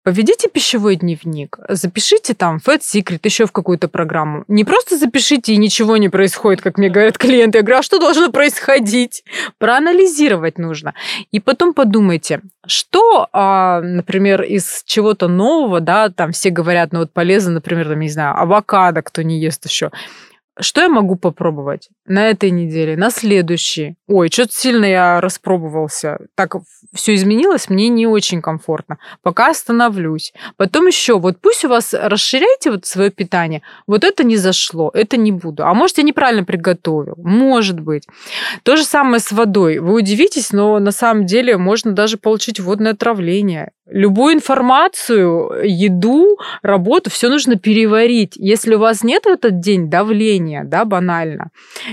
C: Поведите пищевой дневник, запишите там Fat Secret, еще в какую-то программу. Не просто запишите, и ничего не происходит, как мне говорят клиенты. Я говорю, а что должно происходить? Проанализировать нужно. И потом подумайте, что, а, например, из чего-то нового, да, там все говорят, ну вот полезно, например, там, не знаю, авокадо, кто не ест еще. Что я могу попробовать на этой неделе, на следующей? Ой, что-то сильно я распробовался. Так все изменилось, мне не очень комфортно. Пока остановлюсь. Потом еще, вот пусть у вас расширяйте вот свое питание. Вот это не зашло, это не буду. А может, я неправильно приготовил. Может быть. То же самое с водой. Вы удивитесь, но на самом деле можно даже получить водное отравление. Любую информацию, еду, работу, все нужно переварить. Если у вас нет в этот день давления, да, банально,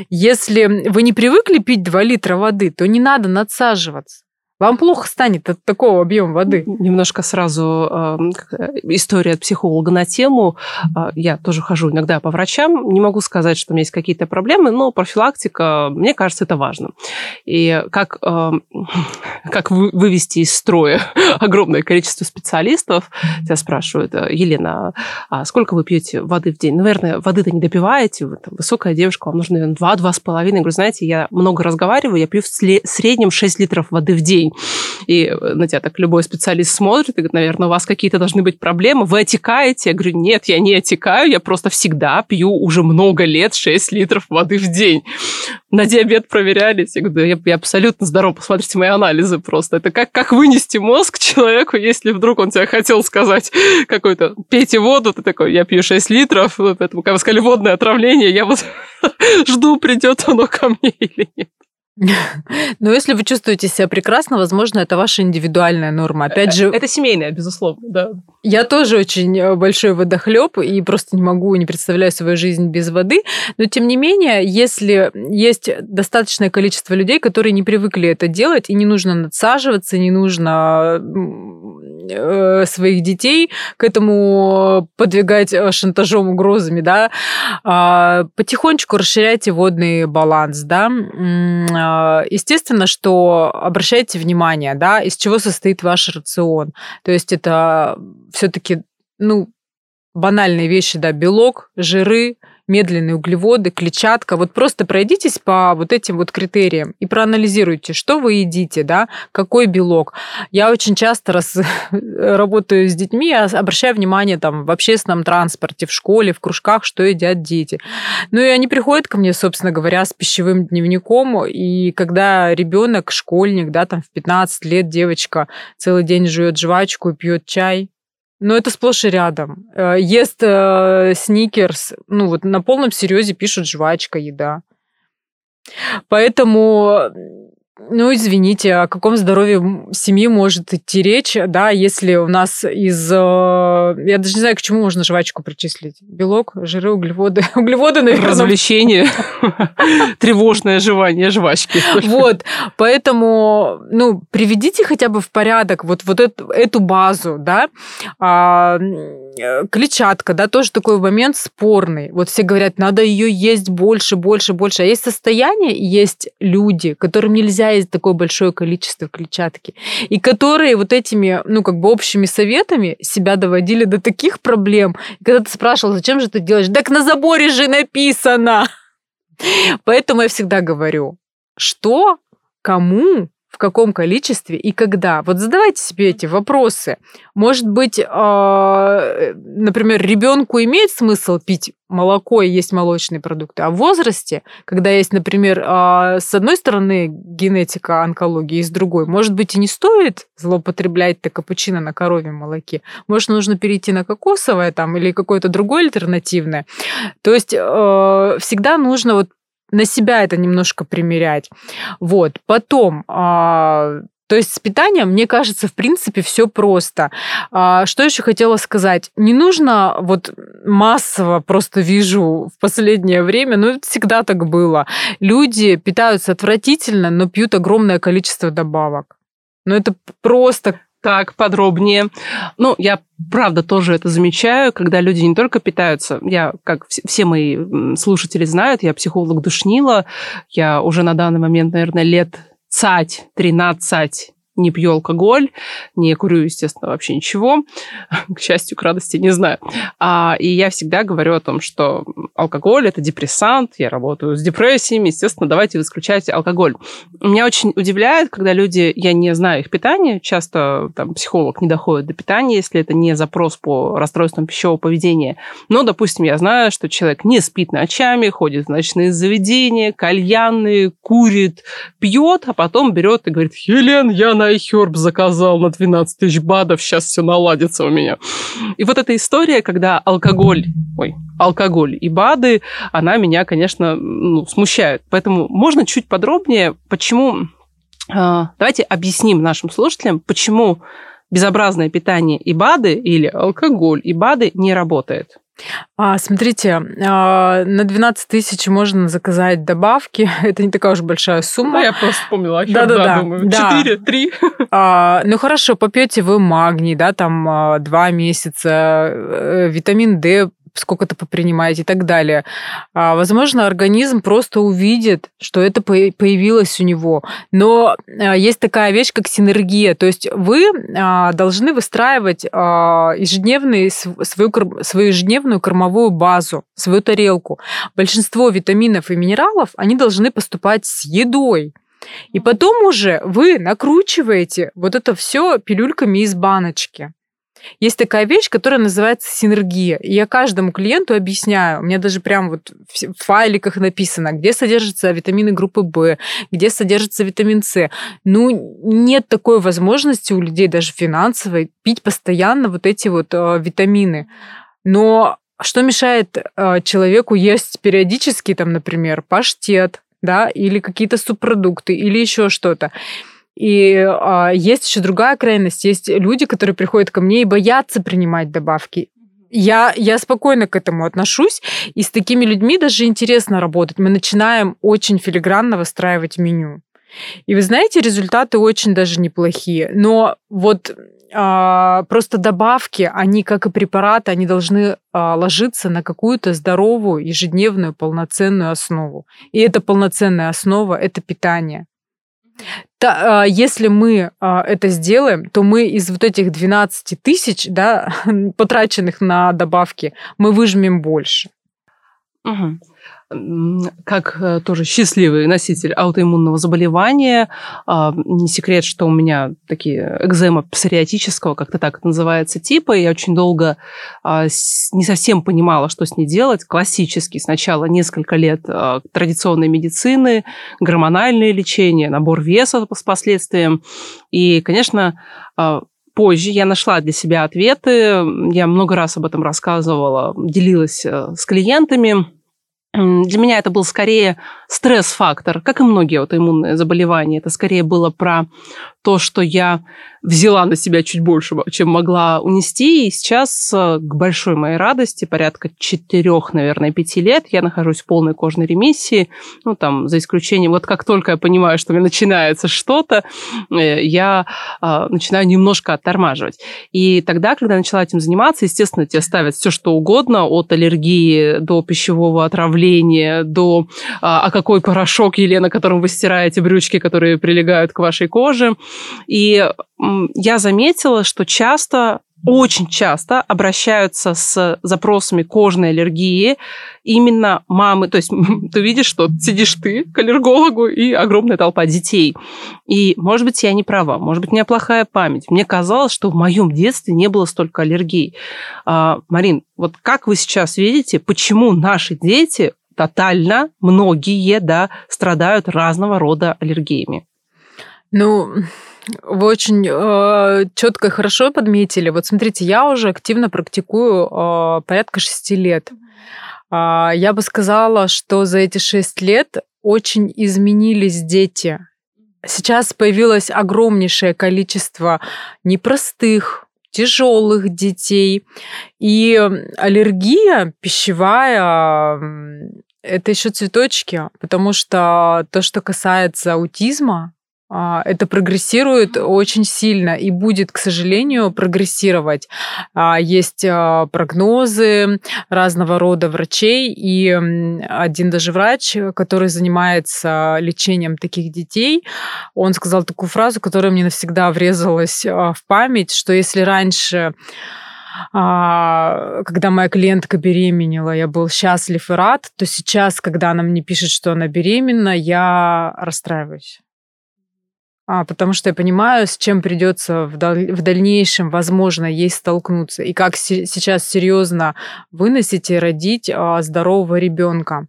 C: если вы не привыкли пить 2 литра воды, то не надо надсаживаться. Вам плохо станет от такого объема воды.
B: Немножко сразу эм, э, история от психолога на тему. Э, я тоже хожу иногда по врачам. Не могу сказать, что у меня есть какие-то проблемы, но профилактика, мне кажется, это важно. И как, э, как вывести из строя огромное количество специалистов, тебя спрашивают, э, Елена, а сколько вы пьете воды в день? Наверное, воды-то не допиваете, вы там, высокая девушка, вам нужно, наверное, 2-2,5. Я говорю, знаете, я много разговариваю, я пью в среднем 6 литров воды в день. И на тебя так любой специалист смотрит и говорит, наверное, у вас какие-то должны быть проблемы, вы отекаете? Я говорю, нет, я не отекаю, я просто всегда пью уже много лет 6 литров воды в день. На диабет проверялись. Я говорю, я, я абсолютно здоров, посмотрите мои анализы просто. Это как, как вынести мозг человеку, если вдруг он тебе хотел сказать какой-то, пейте воду, ты такой, я пью 6 литров, поэтому, когда вы сказали водное отравление, я вот жду, придет оно ко мне или нет.
C: Но если вы чувствуете себя прекрасно, возможно, это ваша индивидуальная норма. Опять же...
B: Это семейная, безусловно, да.
C: Я тоже очень э, большой водохлеб и просто не могу, не представляю свою жизнь без воды. Но, тем не менее, если есть достаточное количество людей, которые не привыкли это делать, и не нужно надсаживаться, не нужно э, своих детей к этому подвигать э, шантажом, угрозами, да, а, потихонечку расширяйте водный баланс, да, а, естественно, что обращайте внимание, да, из чего состоит ваш рацион. То есть это все-таки, ну, банальные вещи, да, белок, жиры, медленные углеводы, клетчатка. Вот просто пройдитесь по вот этим вот критериям и проанализируйте, что вы едите, да, какой белок. Я очень часто раз работаю с детьми, я обращаю внимание там в общественном транспорте, в школе, в кружках, что едят дети. Ну и они приходят ко мне, собственно говоря, с пищевым дневником, и когда ребенок, школьник, да, там в 15 лет девочка целый день жует жвачку и пьет чай, но это сплошь и рядом. Э, ест э, сникерс, ну вот на полном серьезе пишут жвачка, еда. Поэтому ну, извините, о каком здоровье семьи может идти речь, да, если у нас из... Э, я даже не знаю, к чему можно жвачку причислить. Белок, жиры, углеводы. Углеводы, наверное.
B: Развлечение. Тревожное жевание жвачки.
C: Вот, поэтому, ну, приведите хотя бы в порядок вот, вот эту, эту базу, да. А, клетчатка, да, тоже такой момент спорный. Вот все говорят, надо ее есть больше, больше, больше. А есть состояние, есть люди, которым нельзя есть такое большое количество клетчатки, и которые вот этими, ну, как бы общими советами себя доводили до таких проблем. И когда ты спрашивал, зачем же ты делаешь? Так на заборе же написано! Поэтому я всегда говорю, что, кому в каком количестве и когда. Вот задавайте себе эти вопросы. Может быть, а, например, ребенку имеет смысл пить молоко и есть молочные продукты, а в возрасте, когда есть, например, а, с одной стороны генетика онкологии, и с другой, может быть, и не стоит злоупотреблять-то капучино на коровьем молоке. Может, нужно перейти на кокосовое там или какое-то другое альтернативное. То есть э, всегда нужно вот на себя это немножко примерять. Вот. Потом, а, То есть с питанием, мне кажется, в принципе, все просто. А, что еще хотела сказать? Не нужно вот массово, просто вижу в последнее время, ну, это всегда так было. Люди питаются отвратительно, но пьют огромное количество добавок. Ну, это просто
B: так, подробнее. Ну, я, правда, тоже это замечаю, когда люди не только питаются. Я, как все мои слушатели знают, я психолог душнила. Я уже на данный момент, наверное, лет цать, 13 не пью алкоголь, не курю, естественно, вообще ничего. К счастью, к радости, не знаю. А, и я всегда говорю о том, что алкоголь – это депрессант, я работаю с депрессиями, естественно, давайте исключать алкоголь. Меня очень удивляет, когда люди, я не знаю их питания, часто там, психолог не доходит до питания, если это не запрос по расстройствам пищевого поведения. Но, допустим, я знаю, что человек не спит ночами, ходит в ночные заведения, кальянные, курит, пьет, а потом берет и говорит, Елен, я на iHerb заказал на 12 тысяч бадов, сейчас все наладится у меня. И вот эта история, когда алкоголь, ой, алкоголь и БАДы, она меня, конечно, ну, смущает. Поэтому можно чуть подробнее, почему... А, давайте объясним нашим слушателям, почему безобразное питание и БАДы или алкоголь и БАДы не работает.
C: А, смотрите, а, на 12 тысяч можно заказать добавки. Это не такая уж большая сумма.
B: Да, я просто вспомнила. Да, да, да. Думаю, да. 4, 3.
C: А, ну хорошо, попьете вы магний, да, там а, два месяца, э, витамин D сколько-то попринимаете и так далее. А, возможно, организм просто увидит, что это появилось у него. Но а, есть такая вещь, как синергия. То есть вы а, должны выстраивать ежедневный, свою, свою ежедневную кормовую базу, свою тарелку. Большинство витаминов и минералов, они должны поступать с едой. И потом уже вы накручиваете вот это все пилюльками из баночки. Есть такая вещь, которая называется синергия. И я каждому клиенту объясняю. У меня даже прям вот в файликах написано, где содержатся витамины группы В, где содержится витамин С. Ну, нет такой возможности у людей даже финансовой пить постоянно вот эти вот э, витамины. Но что мешает э, человеку есть периодически, там, например, паштет, да, или какие-то субпродукты, или еще что-то. И а, есть еще другая крайность. Есть люди, которые приходят ко мне и боятся принимать добавки. Я, я спокойно к этому отношусь, и с такими людьми даже интересно работать. Мы начинаем очень филигранно выстраивать меню. И вы знаете, результаты очень даже неплохие. Но вот а, просто добавки, они как и препараты, они должны а, ложиться на какую-то здоровую ежедневную полноценную основу. И эта полноценная основа – это питание. Та, а, если мы а, это сделаем, то мы из вот этих 12 тысяч, да, потраченных на добавки, мы выжмем больше.
B: Угу как э, тоже счастливый носитель аутоиммунного заболевания. А, не секрет, что у меня такие экзема псориатического, как-то так это называется, типа. Я очень долго а, не совсем понимала, что с ней делать. Классически сначала несколько лет а, традиционной медицины, гормональное лечение, набор веса с последствием. И, конечно, позже я нашла для себя ответы. Я много раз об этом рассказывала, делилась э, с клиентами для меня это был скорее стресс-фактор, как и многие аутоиммунные заболевания. Это скорее было про то, что я взяла на себя чуть больше, чем могла унести. И сейчас, э, к большой моей радости, порядка четырех, наверное, пяти лет я нахожусь в полной кожной ремиссии. Ну, там, за исключением, вот как только я понимаю, что у меня начинается что-то, э, я э, начинаю немножко оттормаживать. И тогда, когда я начала этим заниматься, естественно, тебе ставят все, что угодно, от аллергии до пищевого отравления, до а какой порошок, Елена, которым вы стираете брючки, которые прилегают к вашей коже. И я заметила, что часто очень часто обращаются с запросами кожной аллергии именно мамы. То есть ты видишь, что сидишь ты к аллергологу и огромная толпа детей. И, может быть, я не права, может быть, у меня плохая память. Мне казалось, что в моем детстве не было столько аллергий. А, Марин, вот как вы сейчас видите, почему наши дети тотально, многие, да, страдают разного рода аллергиями?
C: Ну, вы очень э, четко и хорошо подметили. Вот смотрите, я уже активно практикую э, порядка шести лет. Э, я бы сказала, что за эти шесть лет очень изменились дети. сейчас появилось огромнейшее количество непростых, тяжелых детей. И аллергия пищевая это еще цветочки, потому что то, что касается аутизма, это прогрессирует очень сильно и будет, к сожалению, прогрессировать. А, есть а, прогнозы разного рода врачей, и один даже врач, который занимается лечением таких детей, он сказал такую фразу, которая мне навсегда врезалась в память, что если раньше когда моя клиентка беременела, я был счастлив и рад, то сейчас, когда она мне пишет, что она беременна, я расстраиваюсь а, потому что я понимаю, с чем придется в, даль- в дальнейшем, возможно, ей столкнуться, и как се- сейчас серьезно выносить и родить а, здорового ребенка.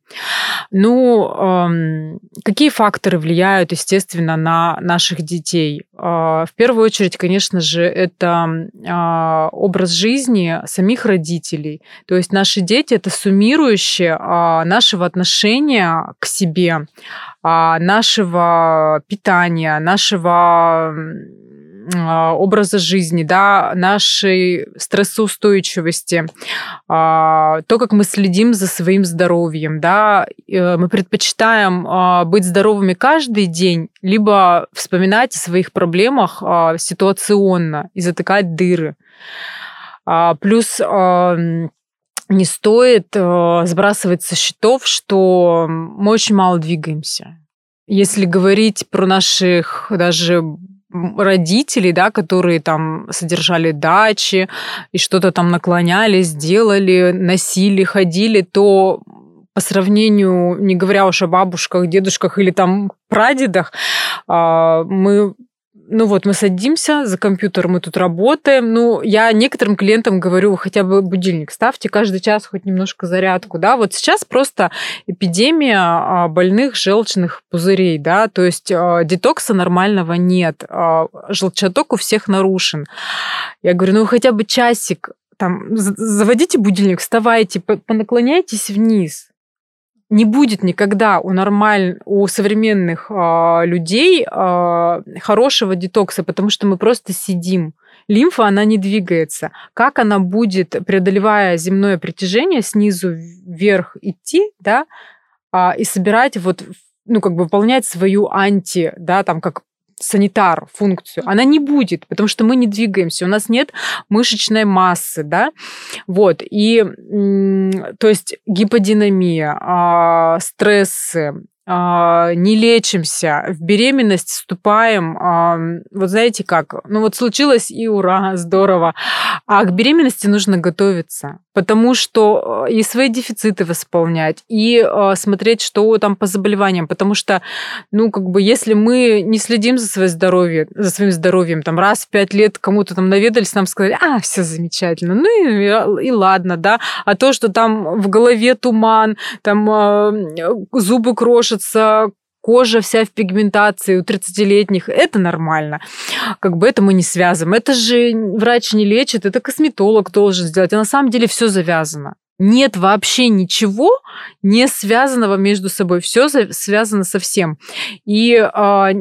C: Ну, какие факторы влияют, естественно, на наших детей? Э, в первую очередь, конечно же, это э, образ жизни самих родителей. То есть наши дети это суммирующие э, нашего отношения к себе, нашего питания, нашего а, образа жизни, да, нашей стрессоустойчивости, а, то, как мы следим за своим здоровьем, да, э, мы предпочитаем а, быть здоровыми каждый день, либо вспоминать о своих проблемах ситуационно и затыкать дыры. Плюс не стоит сбрасывать со счетов, что мы очень мало двигаемся. Если говорить про наших даже родителей, да, которые там содержали дачи и что-то там наклоняли, сделали, носили, ходили, то по сравнению, не говоря уж о бабушках, дедушках или там прадедах, а, мы ну вот, мы садимся за компьютер, мы тут работаем. Ну, я некоторым клиентам говорю, хотя бы будильник ставьте каждый час хоть немножко зарядку, да. Вот сейчас просто эпидемия а, больных желчных пузырей, да, то есть а, детокса нормального нет, а, желчаток у всех нарушен. Я говорю, ну хотя бы часик там заводите будильник, вставайте, понаклоняйтесь вниз, не будет никогда у нормаль... у современных э, людей э, хорошего детокса, потому что мы просто сидим. Лимфа, она не двигается. Как она будет, преодолевая земное притяжение, снизу вверх идти, да, э, и собирать вот ну, как бы выполнять свою анти, да, там, как санитар функцию, она не будет, потому что мы не двигаемся, у нас нет мышечной массы, да, вот, и, то есть гиподинамия, а, стрессы, не лечимся, в беременность вступаем, а, вот знаете как, ну вот случилось и ура, здорово, а к беременности нужно готовиться, потому что э, и свои дефициты восполнять, и э, смотреть, что там по заболеваниям, потому что, ну как бы, если мы не следим за своим здоровьем, за своим здоровьем, там раз в пять лет кому-то там наведались, нам сказали, а, все замечательно, ну и, и ладно, да, а то, что там в голове туман, там э, зубы крошат, кажется, кожа вся в пигментации у 30-летних, это нормально. Как бы это мы не связываем. Это же врач не лечит, это косметолог должен сделать. А на самом деле все завязано. Нет вообще ничего не связанного между собой. Все связано со всем. И а,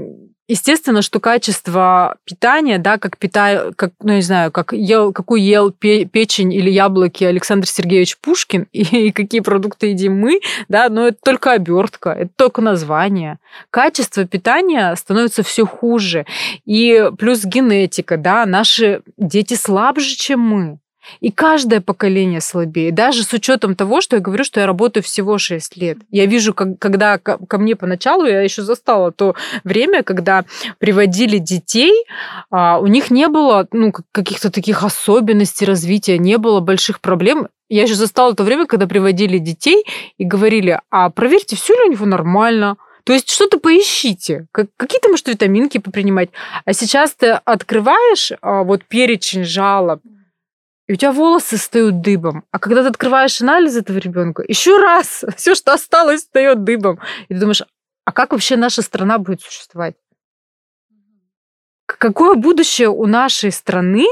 C: Естественно, что качество питания, да, как питаю, как, ну, не знаю, как ел, какую ел печень или яблоки Александр Сергеевич Пушкин и, и какие продукты едим мы, да, но это только обертка, это только название. Качество питания становится все хуже. И плюс генетика, да, наши дети слабже, чем мы. И каждое поколение слабее, даже с учетом того, что я говорю, что я работаю всего 6 лет. Я вижу, как, когда ко, ко мне поначалу, я еще застала то время, когда приводили детей, а, у них не было ну, каких-то таких особенностей развития, не было больших проблем. Я еще застала то время, когда приводили детей и говорили, а проверьте, все ли у него нормально, то есть что-то поищите, какие-то, может, витаминки попринимать. А сейчас ты открываешь а, вот перечень жалоб, и у тебя волосы встают дыбом. А когда ты открываешь анализ этого ребенка, еще раз все, что осталось, встает дыбом. И ты думаешь, а как вообще наша страна будет существовать? Какое будущее у нашей страны,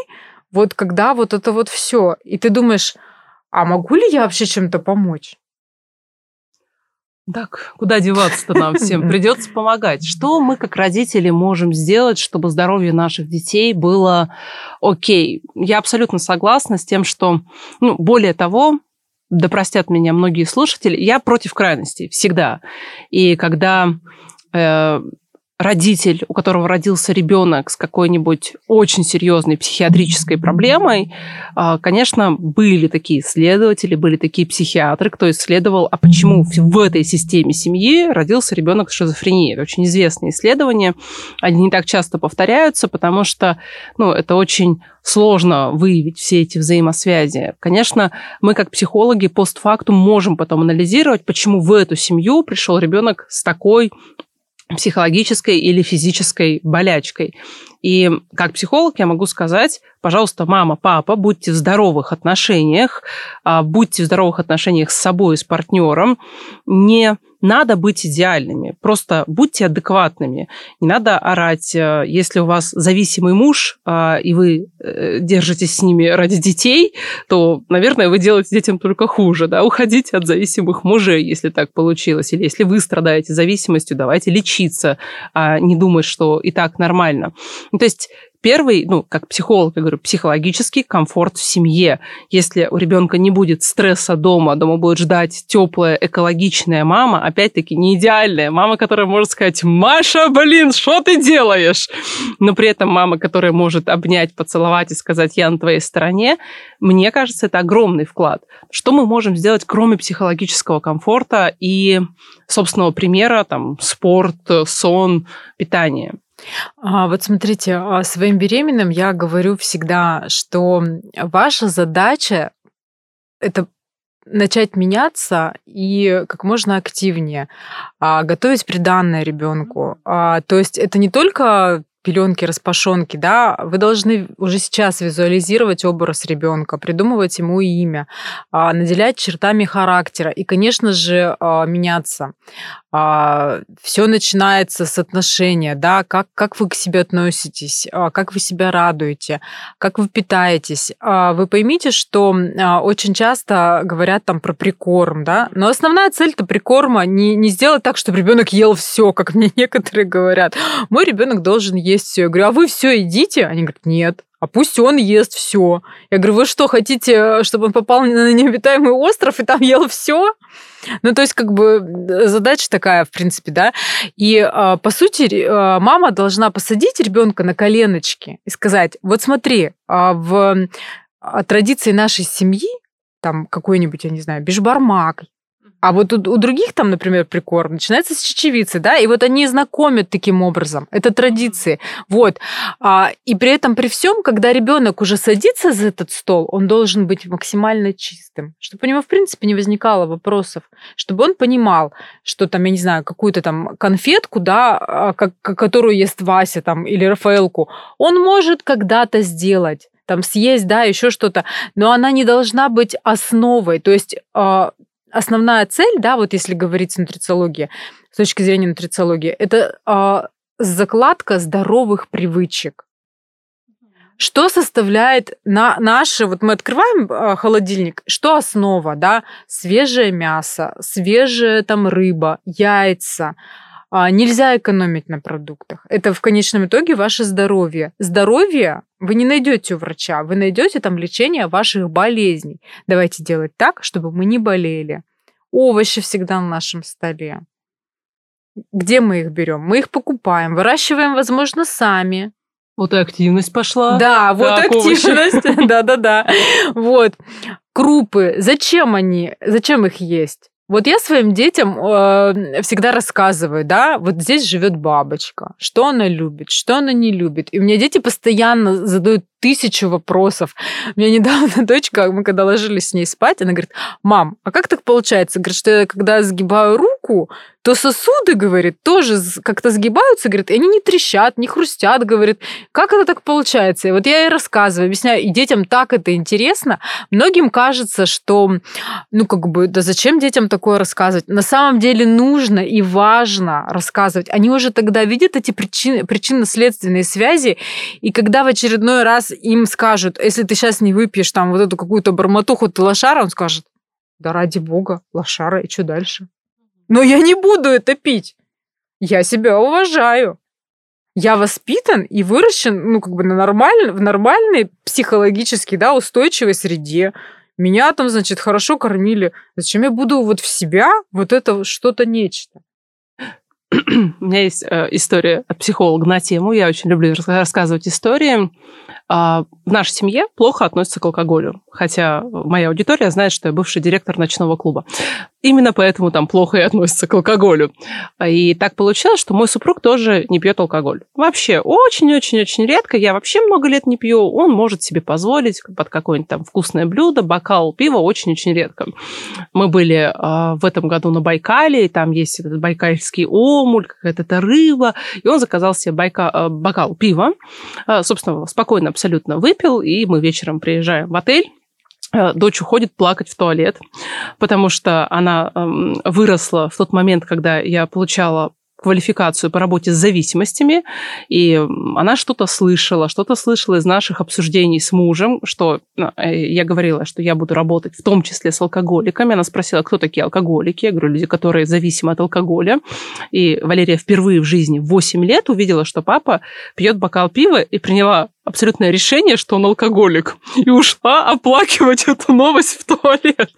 C: вот когда вот это вот все? И ты думаешь, а могу ли я вообще чем-то помочь?
B: Так, куда деваться-то нам всем? Придется помогать. Что мы, как родители, можем сделать, чтобы здоровье наших детей было окей? Я абсолютно согласна с тем, что, ну, более того, да простят меня многие слушатели, я против крайностей всегда. И когда э, родитель, у которого родился ребенок с какой-нибудь очень серьезной психиатрической проблемой, а, конечно, были такие исследователи, были такие психиатры, кто исследовал, а почему в этой системе семьи родился ребенок с шизофренией. Это очень известные исследования. Они не так часто повторяются, потому что ну, это очень сложно выявить все эти взаимосвязи. Конечно, мы как психологи постфактум можем потом анализировать, почему в эту семью пришел ребенок с такой психологической или физической болячкой. И как психолог я могу сказать, пожалуйста, мама, папа, будьте в здоровых отношениях, а, будьте в здоровых отношениях с собой, с партнером, не надо быть идеальными, просто будьте адекватными. Не надо орать, э, если у вас зависимый муж, а, и вы э, держитесь с ними ради детей, то, наверное, вы делаете детям только хуже. Да? Уходите от зависимых мужей, если так получилось. Или если вы страдаете зависимостью, давайте лечиться, а не думать, что и так нормально. то есть Первый, ну, как психолог, я говорю, психологический комфорт в семье. Если у ребенка не будет стресса дома, дома будет ждать теплая, экологичная мама, опять-таки не идеальная мама, которая может сказать, Маша, блин, что ты делаешь? Но при этом мама, которая может обнять, поцеловать и сказать, я на твоей стороне, мне кажется, это огромный вклад. Что мы можем сделать, кроме психологического комфорта и собственного примера, там, спорт, сон, питание?
C: А, вот смотрите, а, своим беременным я говорю всегда, что ваша задача это начать меняться и как можно активнее а, готовить приданное ребенку. А, то есть это не только пеленки, распашонки, да, вы должны уже сейчас визуализировать образ ребенка, придумывать ему имя, а, наделять чертами характера и, конечно же, а, меняться. А, Все начинается с отношения, да, как, как вы к себе относитесь, как вы себя радуете, как вы питаетесь. Вы поймите, что очень часто говорят там про прикорм, да, но основная цель-то прикорма не, не сделать так, чтобы ребенок ел все, как мне некоторые говорят. Мой ребенок должен есть есть все. Я говорю, а вы все едите? Они говорят, нет. А пусть он ест все. Я говорю, вы что, хотите, чтобы он попал на необитаемый остров и там ел все? Ну, то есть, как бы задача такая, в принципе, да. И, а, по сути, а, мама должна посадить ребенка на коленочки и сказать, вот смотри, а, в традиции нашей семьи, там какой-нибудь, я не знаю, бешбармак, а вот у, у других там, например, прикорм начинается с чечевицы, да, и вот они знакомят таким образом. Это традиции. Вот. А, и при этом, при всем, когда ребенок уже садится за этот стол, он должен быть максимально чистым, чтобы у него, в принципе, не возникало вопросов, чтобы он понимал, что там, я не знаю, какую-то там конфетку, да, а, как, которую ест Вася там или Рафаэлку, он может когда-то сделать там съесть, да, еще что-то, но она не должна быть основой. То есть а, основная цель, да, вот если говорить с нутрициологией, с точки зрения нутрициологии, это э, закладка здоровых привычек. Что составляет на наши, вот мы открываем э, холодильник, что основа, да, свежее мясо, свежая там рыба, яйца, а, нельзя экономить на продуктах. Это в конечном итоге ваше здоровье. Здоровье вы не найдете врача, вы найдете там лечение ваших болезней. Давайте делать так, чтобы мы не болели. Овощи всегда на нашем столе. Где мы их берем? Мы их покупаем, выращиваем, возможно, сами.
B: Вот и активность пошла.
C: Да, вот так, активность. Да-да-да. Вот. Крупы. Зачем они? Зачем их есть? Вот я своим детям э, всегда рассказываю, да, вот здесь живет бабочка, что она любит, что она не любит. И у меня дети постоянно задают тысячу вопросов. У меня недавно дочка, мы когда ложились с ней спать, она говорит, мам, а как так получается? Говорит, что я когда сгибаю руку, то сосуды, говорит, тоже как-то сгибаются, говорит, и они не трещат, не хрустят, говорит. Как это так получается? И вот я ей рассказываю, объясняю, и детям так это интересно. Многим кажется, что, ну, как бы, да зачем детям такое рассказывать? На самом деле нужно и важно рассказывать. Они уже тогда видят эти причины, причинно-следственные связи, и когда в очередной раз им скажут, если ты сейчас не выпьешь там вот эту какую-то бормотуху, ты лошара, он скажет, да ради бога, лошара, и что дальше? но я не буду это пить. Я себя уважаю. Я воспитан и выращен, ну, как бы на нормаль... в нормальной психологически, да, устойчивой среде. Меня там, значит, хорошо кормили. Зачем я буду вот в себя вот это что-то нечто?
B: У меня есть э, история от психолога на тему. Я очень люблю рассказывать истории. А, в нашей семье плохо относятся к алкоголю, хотя моя аудитория знает, что я бывший директор ночного клуба. Именно поэтому там плохо и относятся к алкоголю. И так получилось, что мой супруг тоже не пьет алкоголь. Вообще, очень-очень-очень редко. Я вообще много лет не пью. Он может себе позволить под какое-нибудь там вкусное блюдо, бокал пива очень-очень редко. Мы были э, в этом году на Байкале, и там есть этот байкальский омуль, какая-то рыба, и он заказал себе байка, э, бокал пива. Собственно, спокойно абсолютно выпил, и мы вечером приезжаем в отель, э, дочь уходит плакать в туалет, потому что она эм, выросла в тот момент, когда я получала квалификацию по работе с зависимостями, и она что-то слышала, что-то слышала из наших обсуждений с мужем, что э, я говорила, что я буду работать в том числе с алкоголиками. Она спросила, кто такие алкоголики. Я говорю, люди, которые зависимы от алкоголя. И Валерия впервые в жизни в 8 лет увидела, что папа пьет бокал пива и приняла абсолютное решение, что он алкоголик, и ушла оплакивать эту новость в туалет.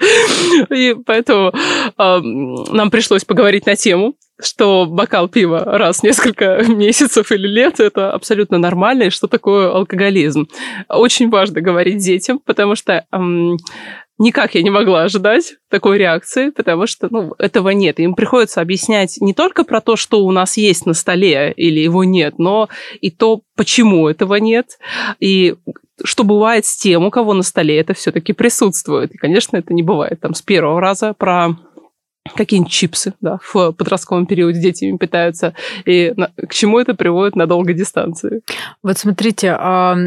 B: И поэтому э, нам пришлось поговорить на тему, что бокал пива раз в несколько месяцев или лет – это абсолютно нормально, и что такое алкоголизм. Очень важно говорить детям, потому что эм, никак я не могла ожидать такой реакции, потому что ну, этого нет. Им приходится объяснять не только про то, что у нас есть на столе или его нет, но и то, почему этого нет, и что бывает с тем, у кого на столе это все-таки присутствует. И, конечно, это не бывает там с первого раза про какие-нибудь чипсы, да, в подростковом периоде дети ими питаются, и на, к чему это приводит на долгой дистанции.
C: Вот смотрите, а,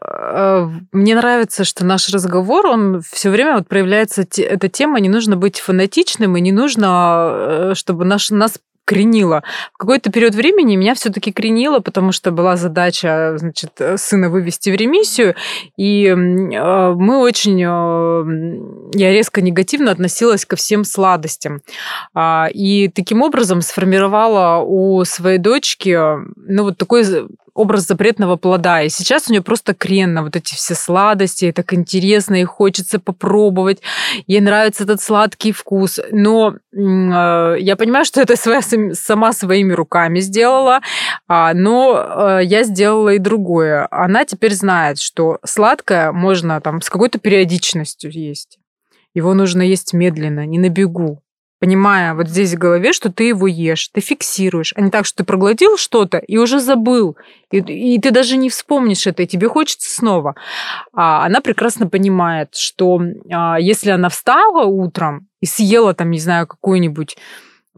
C: а, мне нравится, что наш разговор, он все время вот проявляется, эта тема, не нужно быть фанатичным, и не нужно, э, чтобы наш, нас кренило. В какой-то период времени меня все-таки кренило, потому что была задача, значит, сына вывести в ремиссию, и э, мы очень, э, я резко негативно относилась ко всем сладостям. А, и таким образом сформировала у своей дочки, ну, вот такой образ запретного плода. И сейчас у нее просто крен на вот эти все сладости. И так интересно, и хочется попробовать. Ей нравится этот сладкий вкус. Но э, я понимаю, что это своя, сама своими руками сделала. А, но э, я сделала и другое. Она теперь знает, что сладкое можно там с какой-то периодичностью есть. Его нужно есть медленно, не на бегу понимая вот здесь в голове, что ты его ешь, ты фиксируешь, а не так, что ты проглотил что-то и уже забыл, и, и ты даже не вспомнишь это, и тебе хочется снова. А она прекрасно понимает, что а, если она встала утром и съела там, не знаю, какую-нибудь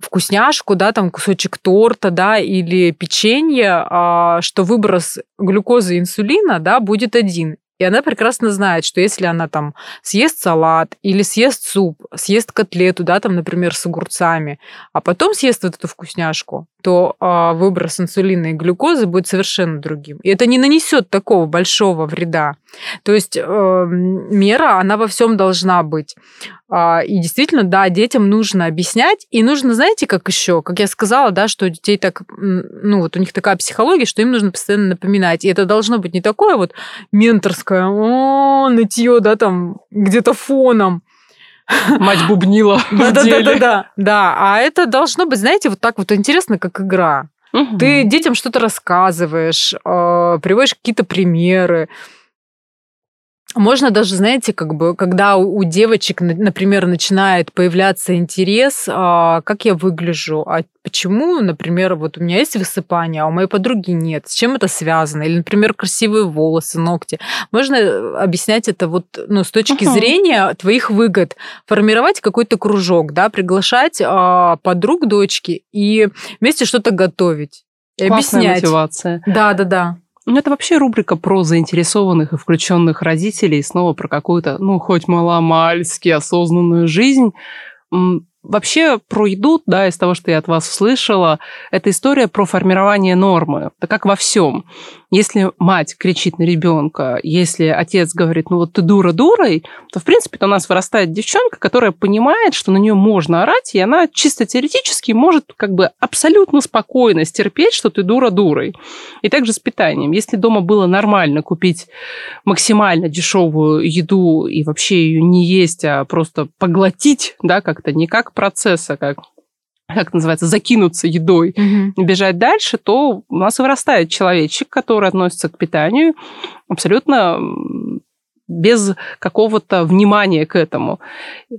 C: вкусняшку, да, там кусочек торта, да, или печенье, а, что выброс глюкозы и инсулина, да, будет один. И она прекрасно знает, что если она там съест салат или съест суп, съест котлету, да, там, например, с огурцами, а потом съест вот эту вкусняшку, то э, выброс инсулина и глюкозы будет совершенно другим. И это не нанесет такого большого вреда. То есть э, мера, она во всем должна быть. Э, и действительно, да, детям нужно объяснять. И нужно, знаете, как еще, как я сказала, да, что у детей так, ну вот у них такая психология, что им нужно постоянно напоминать. И это должно быть не такое вот менторское, о, нытье, да, там где-то фоном.
B: Мать бубнила.
C: Да, да, да, да, да. Да, а это должно быть, знаете, вот так вот интересно, как игра. Угу. Ты детям что-то рассказываешь, э, приводишь какие-то примеры. Можно даже, знаете, как бы, когда у девочек, например, начинает появляться интерес, а, как я выгляжу, а почему, например, вот у меня есть высыпание, а у моей подруги нет, с чем это связано, или, например, красивые волосы, ногти. Можно э, объяснять это вот, ну, с точки uh-huh. зрения твоих выгод, формировать какой-то кружок, да, приглашать а, подруг дочки и вместе что-то готовить. И
B: Классная объяснять. мотивация.
C: Да, да, да.
B: Ну, это вообще рубрика про заинтересованных и включенных родителей, снова про какую-то, ну, хоть маломальски осознанную жизнь. Вообще про еду, да, из того, что я от вас услышала, это история про формирование нормы. Это как во всем. Если мать кричит на ребенка, если отец говорит, ну вот ты дура дурой, то, в принципе, у нас вырастает девчонка, которая понимает, что на нее можно орать, и она чисто теоретически может как бы абсолютно спокойно стерпеть, что ты дура дурой. И также с питанием. Если дома было нормально купить максимально дешевую еду и вообще ее не есть, а просто поглотить, да, как-то не как процесс, а как как это называется, закинуться едой, угу. бежать дальше, то у нас вырастает человечек, который относится к питанию абсолютно без какого-то внимания к этому.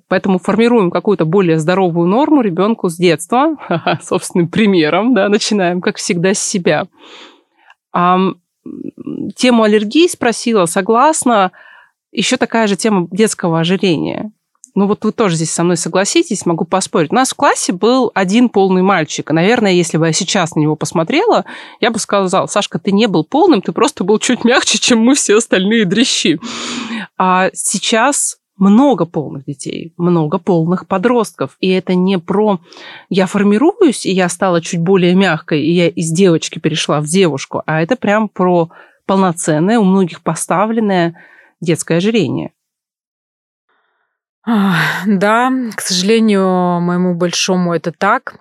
B: Поэтому формируем какую-то более здоровую норму ребенку с детства, собственным примером, да, начинаем, как всегда, с себя. А, тему аллергии спросила, согласна, еще такая же тема детского ожирения ну вот вы тоже здесь со мной согласитесь, могу поспорить. У нас в классе был один полный мальчик. Наверное, если бы я сейчас на него посмотрела, я бы сказала, Сашка, ты не был полным, ты просто был чуть мягче, чем мы все остальные дрищи. А сейчас много полных детей, много полных подростков. И это не про я формируюсь, и я стала чуть более мягкой, и я из девочки перешла в девушку, а это прям про полноценное, у многих поставленное детское ожирение.
C: Да, к сожалению, моему большому это так.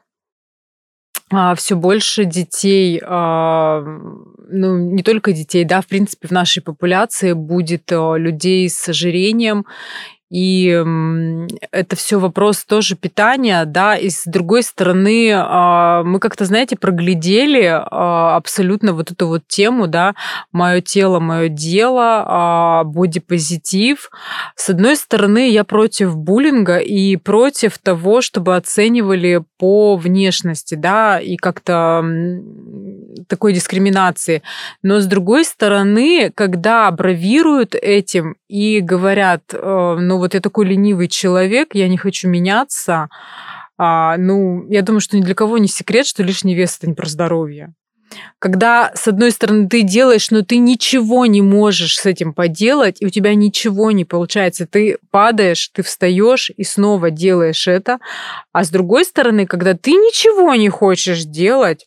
C: А, Все больше детей, а, ну, не только детей, да, в принципе, в нашей популяции будет а, людей с ожирением и это все вопрос тоже питания, да, и с другой стороны, а, мы как-то, знаете, проглядели а, абсолютно вот эту вот тему, да, мое тело, мое дело, бодипозитив. С одной стороны, я против буллинга и против того, чтобы оценивали по внешности, да, и как-то такой дискриминации. Но с другой стороны, когда бравируют этим и говорят, э, ну вот я такой ленивый человек, я не хочу меняться, а, ну, я думаю, что ни для кого не секрет, что лишний вес это не про здоровье. Когда, с одной стороны, ты делаешь, но ты ничего не можешь с этим поделать, и у тебя ничего не получается. Ты падаешь, ты встаешь и снова делаешь это. А с другой стороны, когда ты ничего не хочешь делать,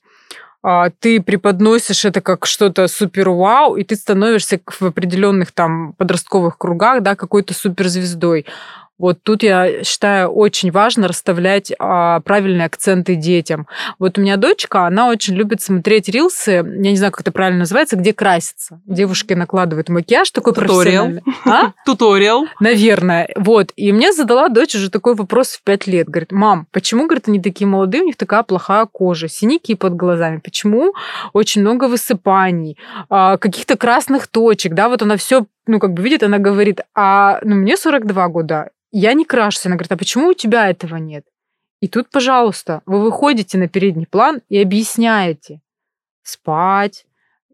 C: ты преподносишь это как что-то супер вау, и ты становишься в определенных там подростковых кругах, да, какой-то суперзвездой. Вот тут я считаю очень важно расставлять а, правильные акценты детям. Вот у меня дочка, она очень любит смотреть рилсы, я не знаю, как это правильно называется, где красится. Девушки накладывают макияж такой
B: Туториал.
C: профессиональный. А?
B: Туториал.
C: Наверное. Вот. И мне задала дочь уже такой вопрос в пять лет. Говорит, мам, почему, говорит, они такие молодые, у них такая плохая кожа, синяки под глазами? Почему очень много высыпаний, а, каких-то красных точек, да, вот она все ну, как бы видит, она говорит, а ну, мне 42 года, я не крашусь. Она говорит, а почему у тебя этого нет? И тут, пожалуйста, вы выходите на передний план и объясняете. Спать,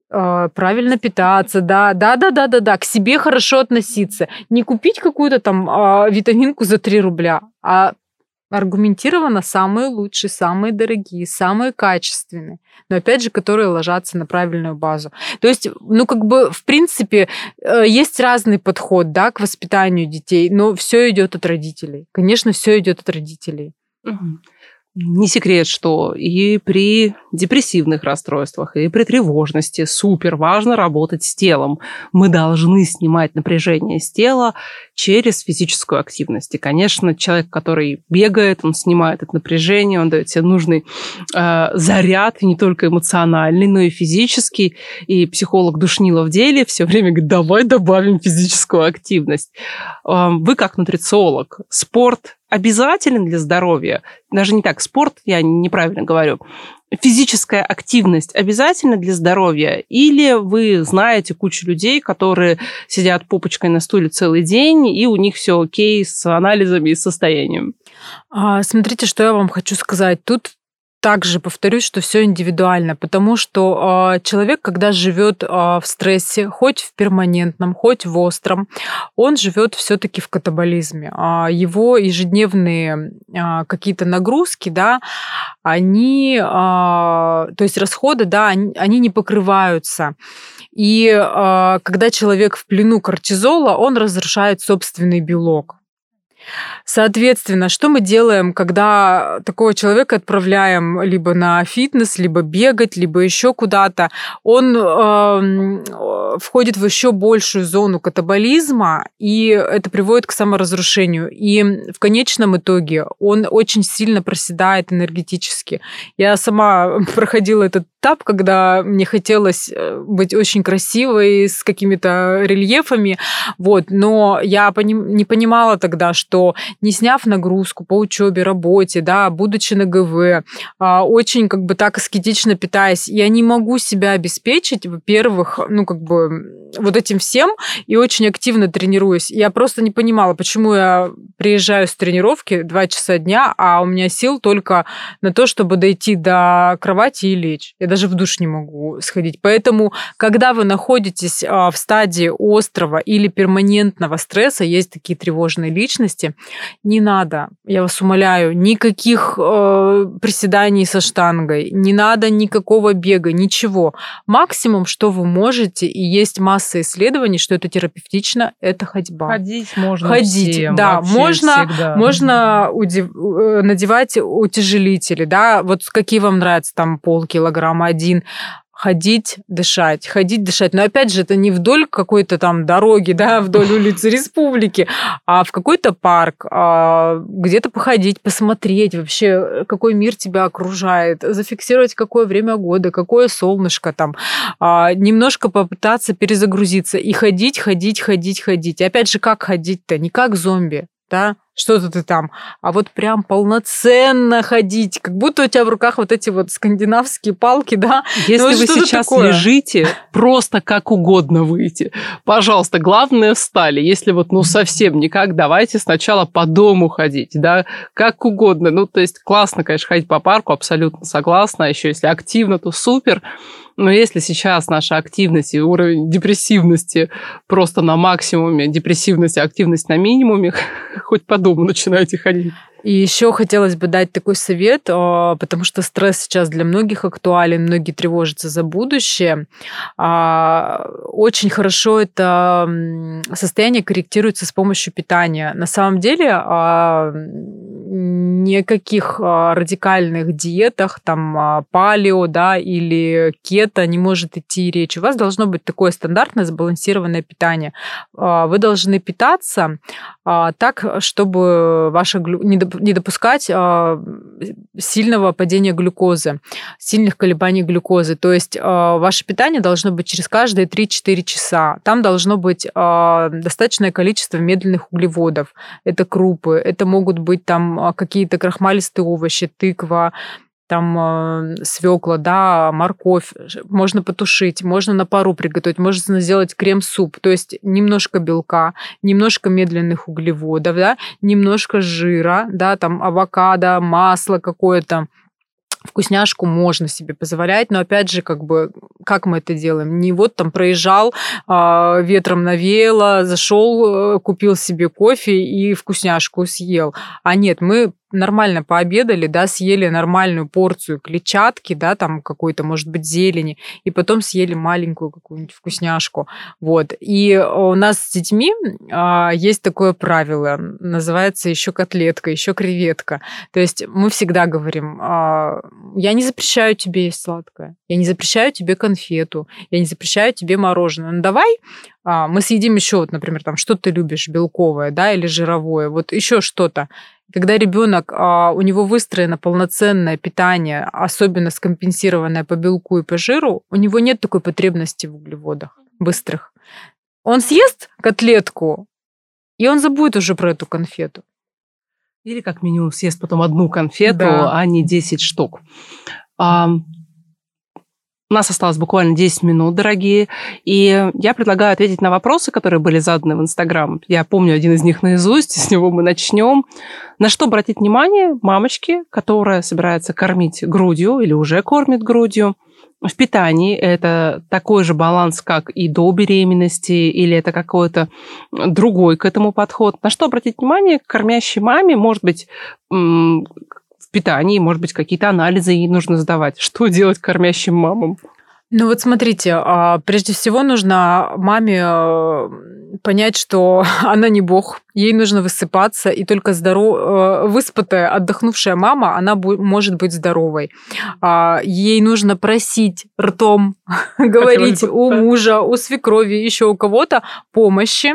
C: э, правильно питаться, да, да, да, да, да, да, к себе хорошо относиться. Не купить какую-то там э, витаминку за 3 рубля, а аргументированно самые лучшие, самые дорогие, самые качественные, но опять же, которые ложатся на правильную базу. То есть, ну, как бы, в принципе, э, есть разный подход, да, к воспитанию детей, но все идет от родителей. Конечно, все идет от родителей.
B: Угу. Не секрет, что и при депрессивных расстройствах, и при тревожности супер важно работать с телом. Мы должны снимать напряжение с тела через физическую активность. И, конечно, человек, который бегает, он снимает это напряжение, он дает себе нужный э, заряд, не только эмоциональный, но и физический. И психолог душнила в деле все время говорит, давай добавим физическую активность. Э, вы как нутрициолог, спорт обязателен для здоровья, даже не так, спорт, я неправильно говорю, физическая активность обязательна для здоровья? Или вы знаете кучу людей, которые сидят попочкой на стуле целый день, и у них все окей с анализами и состоянием?
C: А, смотрите, что я вам хочу сказать. Тут также повторюсь, что все индивидуально, потому что э, человек, когда живет э, в стрессе, хоть в перманентном, хоть в остром, он живет все-таки в катаболизме. Э, его ежедневные э, какие-то нагрузки, да, они, э, то есть расходы, да, они, они не покрываются. И э, когда человек в плену кортизола, он разрушает собственный белок. Соответственно, что мы делаем, когда такого человека отправляем либо на фитнес, либо бегать, либо еще куда-то? Он э, входит в еще большую зону катаболизма, и это приводит к саморазрушению. И в конечном итоге он очень сильно проседает энергетически. Я сама проходила этот этап, когда мне хотелось э, быть очень красивой, с какими-то рельефами, вот, но я не понимала тогда, что не сняв нагрузку по учебе, работе, да, будучи на ГВ, а, очень как бы так аскетично питаясь, я не могу себя обеспечить, во-первых, ну как бы вот этим всем и очень активно тренируюсь. Я просто не понимала, почему я приезжаю с тренировки 2 часа дня, а у меня сил только на то, чтобы дойти до кровати и лечь. Я даже в душ не могу сходить. Поэтому, когда вы находитесь а, в стадии острого или перманентного стресса, есть такие тревожные личности, не надо, я вас умоляю, никаких э, приседаний со штангой, не надо никакого бега, ничего. Максимум, что вы можете, и есть масса исследований, что это терапевтично, это ходьба.
B: Ходить можно
C: Ходить,
B: всем,
C: да, можно,
B: всегда.
C: можно удив... Э, надевать утяжелители, да, вот какие вам нравятся, там полкилограмма, один, ходить, дышать, ходить, дышать. Но опять же, это не вдоль какой-то там дороги, да, вдоль улицы республики, а в какой-то парк, а, где-то походить, посмотреть вообще, какой мир тебя окружает, зафиксировать, какое время года, какое солнышко там, а, немножко попытаться перезагрузиться и ходить, ходить, ходить, ходить. И опять же, как ходить-то? Не как зомби, да, что-то ты там, а вот прям полноценно ходить, как будто у тебя в руках вот эти вот скандинавские палки, да.
B: Если
C: Ну,
B: вы сейчас
C: такое.
B: лежите, просто как угодно выйти. Пожалуйста, главное встали. Если вот ну совсем никак, давайте сначала по дому ходить, да, как угодно. Ну, то есть классно, конечно, ходить по парку, абсолютно согласна. Еще если активно, то супер. Но если сейчас наша активность и уровень депрессивности просто на максимуме, депрессивность и активность на минимуме, хоть по дому начинайте ходить.
C: И еще хотелось бы дать такой совет, а, потому что стресс сейчас для многих актуален, многие тревожатся за будущее. А, Очень хорошо это состояние корректируется с помощью питания. На самом деле а, никаких радикальных диетах, там палео, да, или кето не может идти речь. У вас должно быть такое стандартное сбалансированное питание. Вы должны питаться так, чтобы ваша глю... не, доп- не допускать а, сильного падения глюкозы, сильных колебаний глюкозы. То есть а, ваше питание должно быть через каждые 3-4 часа. Там должно быть а, достаточное количество медленных углеводов. Это крупы, это могут быть там какие-то крахмалистые овощи, тыква, там свекла, да, морковь, можно потушить, можно на пару приготовить, можно сделать крем-суп, то есть немножко белка, немножко медленных углеводов, да, немножко жира, да, там авокадо, масло какое-то, вкусняшку можно себе позволять, но опять же, как бы, как мы это делаем? Не вот там проезжал, а, ветром навеяло, зашел, э, купил себе кофе и вкусняшку съел. А нет, мы нормально пообедали, да, съели нормальную порцию клетчатки, да, там какой-то, может быть, зелени, и потом съели маленькую какую-нибудь вкусняшку. Вот. И у нас с детьми а, есть такое правило, называется еще котлетка, еще креветка. То есть мы всегда говорим, а, я не запрещаю тебе есть сладкое, я не запрещаю тебе конфету, я не запрещаю тебе мороженое. Ну давай а, мы съедим еще, вот, например, там, что ты любишь, белковое, да, или жировое, вот еще что-то. Когда ребенок, а, у него выстроено полноценное питание, особенно скомпенсированное по белку и по жиру, у него нет такой потребности в углеводах быстрых. Он съест котлетку, и он забудет уже про эту конфету.
B: Или как минимум съест потом одну конфету,
C: Да.
B: а не 10 штук. А, у нас осталось буквально 10 минут, дорогие, и я предлагаю ответить на вопросы, которые были заданы в Инстаграм. Я помню один из них наизусть, с него мы начнем. На что обратить внимание мамочки, которая собирается кормить грудью или уже кормит грудью? В питании это такой же баланс, как и до беременности, или это какой-то другой к этому подход. На что обратить внимание кормящей маме, может быть, питании, может быть, какие-то анализы ей нужно сдавать. Что делать кормящим мамам?
C: Ну вот смотрите, а, прежде всего нужно маме э, понять, что она не бог, ей нужно высыпаться, и только здоров... Э, выспатая, отдохнувшая мама, она может быть здоровой. А, ей нужно просить ртом, говорить у мужа, у свекрови, еще у кого-то помощи,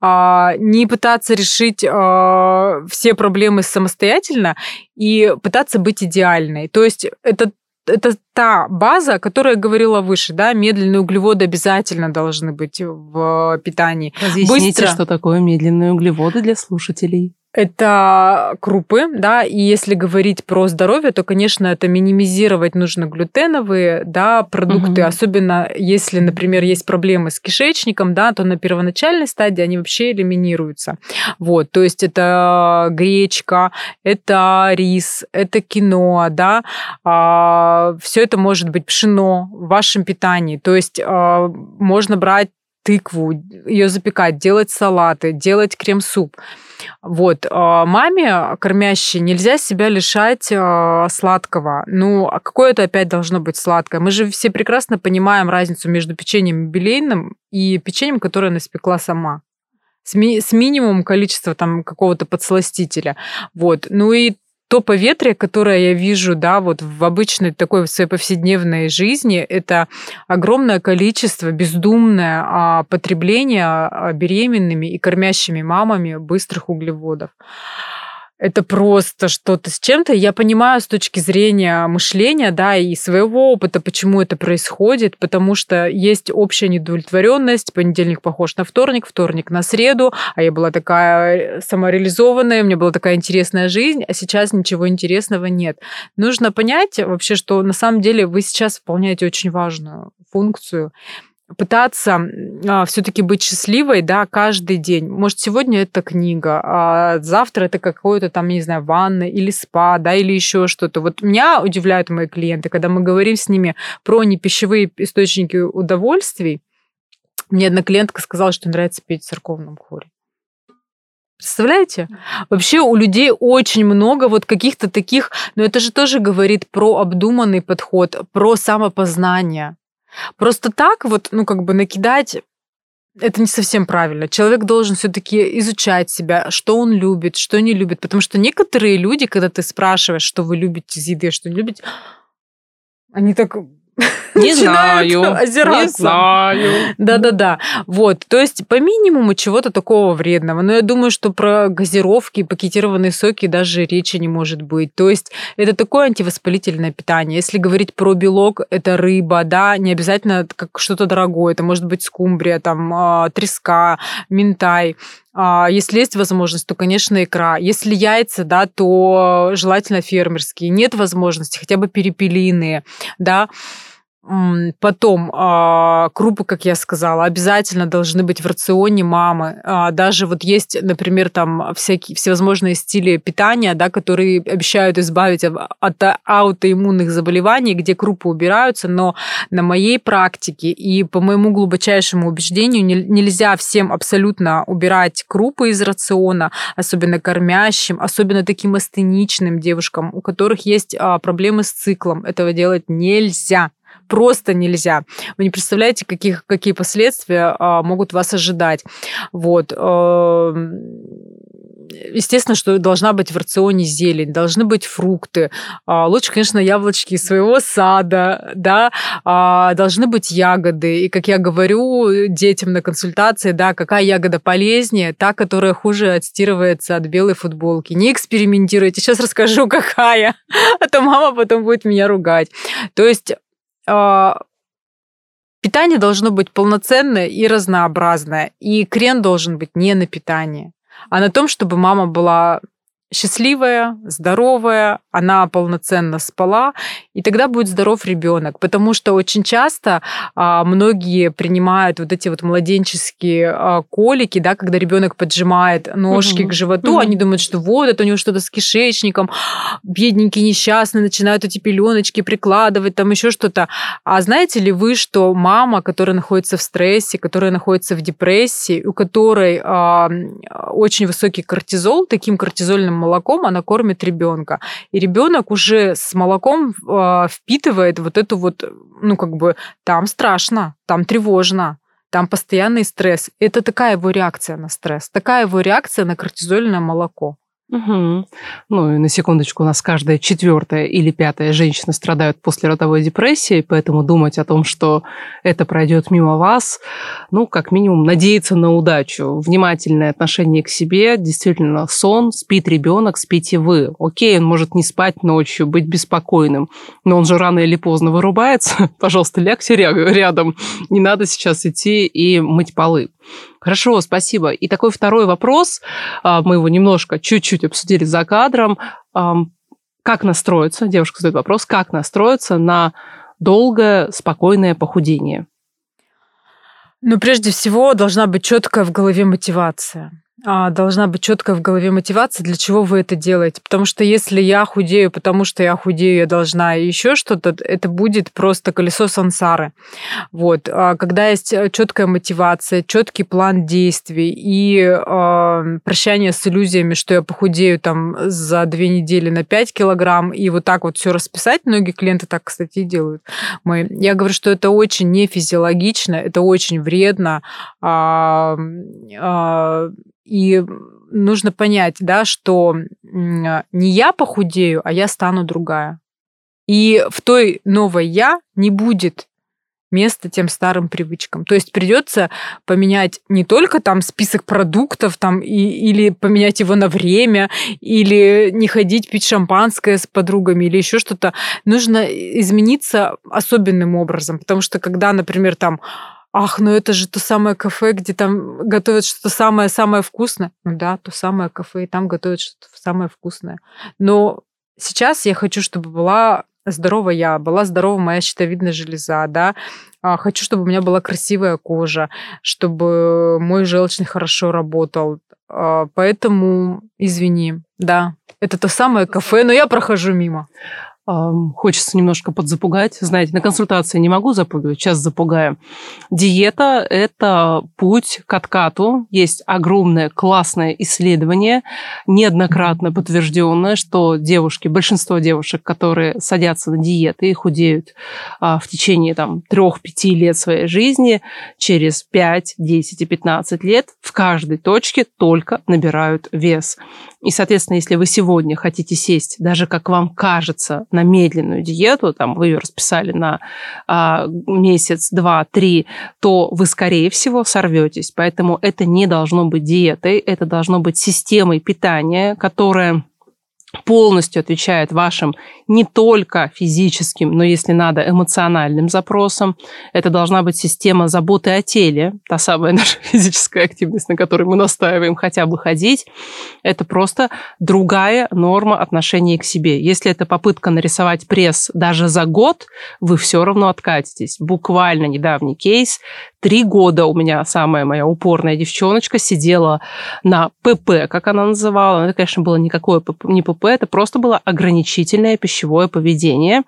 C: а, не пытаться решить все проблемы самостоятельно и пытаться быть идеальной. То есть это это та база, о которой я говорила выше, да, медленные углеводы обязательно должны быть в питании.
B: Разъясните, Быстро. что такое медленные углеводы для слушателей.
C: Это крупы, да, и если говорить про здоровье, то, конечно, это минимизировать нужно глютеновые, да, продукты, угу. особенно если, например, есть проблемы с кишечником, да, то на первоначальной стадии они вообще элиминируются. Вот, то есть это гречка, это рис, это киноа, да, а, все это может быть пшено в вашем питании, то есть а, можно брать тыкву, ее запекать, делать салаты, делать крем-суп. Вот. А, маме, кормящей, нельзя себя лишать а, сладкого. Ну, а какое это опять должно быть сладкое? Мы же все прекрасно понимаем разницу между печеньем юбилейным и печеньем, которое она испекла сама с, ми- с минимумом количества там какого-то подсластителя. Вот. Ну и то поветрие, которое я вижу, да, вот в обычной такой своей повседневной жизни, это огромное количество бездумное а, потребление а, беременными и кормящими мамами быстрых углеводов это просто что-то с чем-то. Я понимаю с точки зрения мышления, да, и своего опыта, почему это происходит, потому что есть общая недовлетворенность. Понедельник похож на вторник, вторник на среду, а я была такая самореализованная, у меня была такая интересная жизнь, а сейчас ничего интересного нет. Нужно понять вообще, что на самом деле вы сейчас выполняете очень важную функцию пытаться а, все-таки быть счастливой, да, каждый день. Может, сегодня это книга, а завтра это какое-то там, не знаю, ванна или спа, да, или еще что-то. Вот меня удивляют мои клиенты, когда мы говорим с ними про непищевые источники удовольствий. Мне одна клиентка сказала, что нравится петь в церковном хоре. Представляете? Вообще у людей очень много вот каких-то таких, но это же тоже говорит про обдуманный подход, про самопознание. Просто так вот, ну, как бы накидать это не совсем правильно. Человек должен все-таки изучать себя, что он любит, что не любит. Потому что некоторые люди, когда ты спрашиваешь, что вы любите из еды, что не любите, они так
B: не знаю. Озираться. Не знаю.
C: Да-да-да. Вот. То есть по минимуму чего-то такого вредного. Но я думаю, что про газировки, пакетированные соки даже речи не может быть. То есть это такое антивоспалительное питание. Если говорить про белок, это рыба, да, не обязательно как что-то дорогое. Это может быть скумбрия, там, а, треска, минтай. А, если есть возможность, то, конечно, икра. Если яйца, да, то желательно фермерские. Нет возможности, хотя бы перепелиные, да. Потом а, крупы, как я сказала, обязательно должны быть в рационе мамы. А, даже вот есть, например, там всякие всевозможные стили питания, да, которые обещают избавить от аутоиммунных заболеваний, где крупы убираются, но на моей практике и по моему глубочайшему убеждению нельзя всем абсолютно убирать крупы из рациона, особенно кормящим, особенно таким астеничным девушкам, у которых есть а, проблемы с циклом. Этого делать нельзя просто нельзя. Вы не представляете, каких, какие последствия а, могут вас ожидать. Вот. А, естественно, что должна быть в рационе зелень, должны быть фрукты. А, лучше, конечно, яблочки из своего сада, да, а, должны быть ягоды. И, как я говорю детям на консультации, да, какая ягода полезнее, та, которая хуже отстирывается от белой футболки. Не экспериментируйте, сейчас расскажу, какая, а то мама потом будет меня ругать. То есть питание должно быть полноценное и разнообразное. И крен должен быть не на питании, а на том, чтобы мама была счастливая, здоровая, она полноценно спала, и тогда будет здоров ребенок. Потому что очень часто а, многие принимают вот эти вот младенческие а, колики, да, когда ребенок поджимает ножки угу. к животу, угу. они думают, что вот это у него что-то с кишечником, бедненький несчастный, начинают эти пеленочки прикладывать, там еще что-то. А знаете ли вы, что мама, которая находится в стрессе, которая находится в депрессии, у которой а, очень высокий кортизол, таким кортизольным молоком она кормит ребенка. И ребенок уже с молоком э, впитывает вот эту вот, ну, как бы, там страшно, там тревожно, там постоянный стресс. Это такая его реакция на стресс, такая его реакция на кортизольное молоко.
B: Угу. Ну и на секундочку, у нас каждая четвертая или пятая женщина страдают после родовой депрессии, поэтому думать о том, что это пройдет мимо вас, ну, как минимум, надеяться на удачу. Внимательное отношение к себе, действительно, сон, спит ребенок, спите вы. Окей, он может не спать ночью, быть беспокойным, но он же рано или поздно вырубается. Пожалуйста, лягте рядом, не надо сейчас идти и мыть полы. Хорошо, спасибо. И такой второй вопрос, а, мы его немножко, чуть-чуть обсудили за кадром. Как настроиться, девушка задает вопрос, как настроиться на долгое, спокойное похудение?
C: Ну, прежде всего, должна быть четкая в голове мотивация. А, должна быть четкая в голове мотивация, для чего вы это делаете. Потому что если я худею, потому что я худею, я должна еще что-то, это будет просто колесо сансары. Вот. А когда есть э, четкая мотивация, четкий план действий и э, прощание с иллюзиями, что я похудею там за две недели на 5 килограмм, и вот так вот все расписать, многие клиенты так, кстати, и делают. Мы, я говорю, что это очень не физиологично, это очень вредно. Э, э, и нужно понять, да, что не я похудею, а я стану другая. И в той новой я не будет места тем старым привычкам. То есть придется поменять не только там список продуктов там, и, или поменять его на время, или не ходить пить шампанское с подругами, или еще что-то. Нужно измениться особенным образом. Потому что когда, например, там ах, ну это же то самое кафе, где там готовят что-то самое-самое вкусное. Ну да, то самое кафе, и там готовят что-то самое вкусное. Но сейчас я хочу, чтобы была здорова я, была здорова моя щитовидная железа, да, а, хочу, чтобы у меня была красивая кожа, чтобы мой желчный хорошо работал. А, поэтому, извини, да, это то самое кафе, но я прохожу мимо
B: хочется немножко подзапугать. Знаете, на консультации не могу запугивать, сейчас запугаю. Диета – это путь к откату. Есть огромное классное исследование, неоднократно подтвержденное, что девушки, большинство девушек, которые садятся на диеты и худеют а, в течение там, 3-5 лет своей жизни, через 5, 10 и 15 лет в каждой точке только набирают вес. И, соответственно, если вы сегодня хотите сесть, даже как вам кажется, на медленную диету, там вы ее расписали на а, месяц, два, три, то вы, скорее всего, сорветесь. Поэтому это не должно быть диетой, это должно быть системой питания, которая полностью отвечает вашим не только физическим, но, если надо, эмоциональным запросам. Это должна быть система заботы о теле, та самая наша физическая активность, на которой мы настаиваем хотя бы ходить. Это просто другая норма отношения к себе. Если это попытка нарисовать пресс даже за год, вы все равно откатитесь. Буквально недавний кейс. Три года у меня самая моя упорная девчоночка сидела на ПП, как она называла. Это, конечно, было никакое не ПП, это просто было ограничительное пищевое поведение,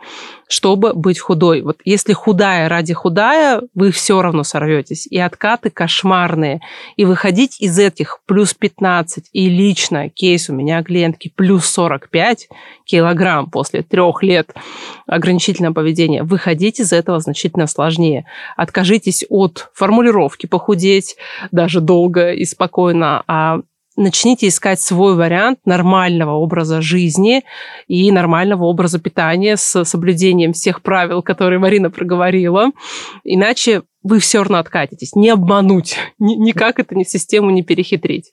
B: чтобы быть худой. Вот если худая ради худая, вы все равно сорветесь. И откаты кошмарные. И выходить из этих плюс 15, и лично кейс у меня клиентки плюс 45 килограмм после трех лет ограничительного поведения, выходить из этого значительно сложнее. Откажитесь от формулировки похудеть даже долго и спокойно, а начните искать свой вариант нормального образа жизни и нормального образа питания с соблюдением всех правил, которые Марина проговорила. Иначе вы все равно откатитесь. Не обмануть. Никак это ни систему не перехитрить.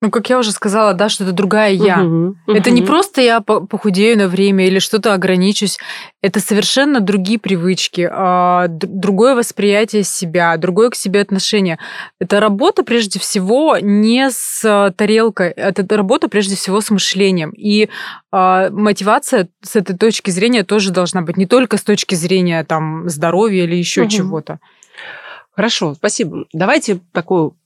C: Ну, как я уже сказала, да, что это другая я. Угу, это угу. не просто я похудею на время или что-то ограничусь. Это совершенно другие привычки, а, другое восприятие себя, другое к себе отношение. Это работа прежде всего не с тарелкой, это работа прежде всего с мышлением. И а, мотивация с этой точки зрения тоже должна быть не только с точки зрения там здоровья или еще угу. чего-то.
B: Хорошо, спасибо. Давайте такую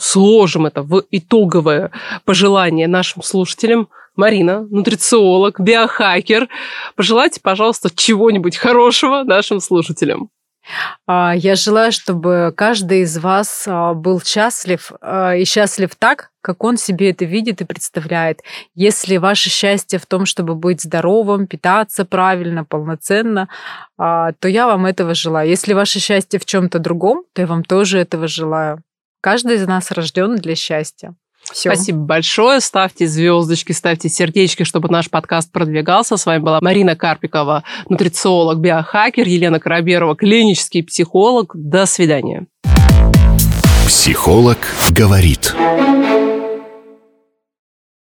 B: сложим это в итоговое пожелание нашим слушателям. Марина, нутрициолог, биохакер. Пожелайте, пожалуйста, чего-нибудь хорошего нашим слушателям.
C: А, я желаю, чтобы каждый из вас а, был счастлив а, и счастлив так, как он себе это видит и представляет. Если ваше счастье в том, чтобы быть здоровым, питаться правильно, полноценно, то я вам этого желаю. Если ваше счастье в чем-то другом, то я вам тоже этого желаю. Каждый из нас рожден для счастья.
B: Все. Спасибо большое. Ставьте звездочки, ставьте сердечки, чтобы наш подкаст продвигался. С вами была Марина Карпикова, нутрициолог, биохакер, Елена Короберова, клинический психолог. До свидания.
A: Психолог говорит.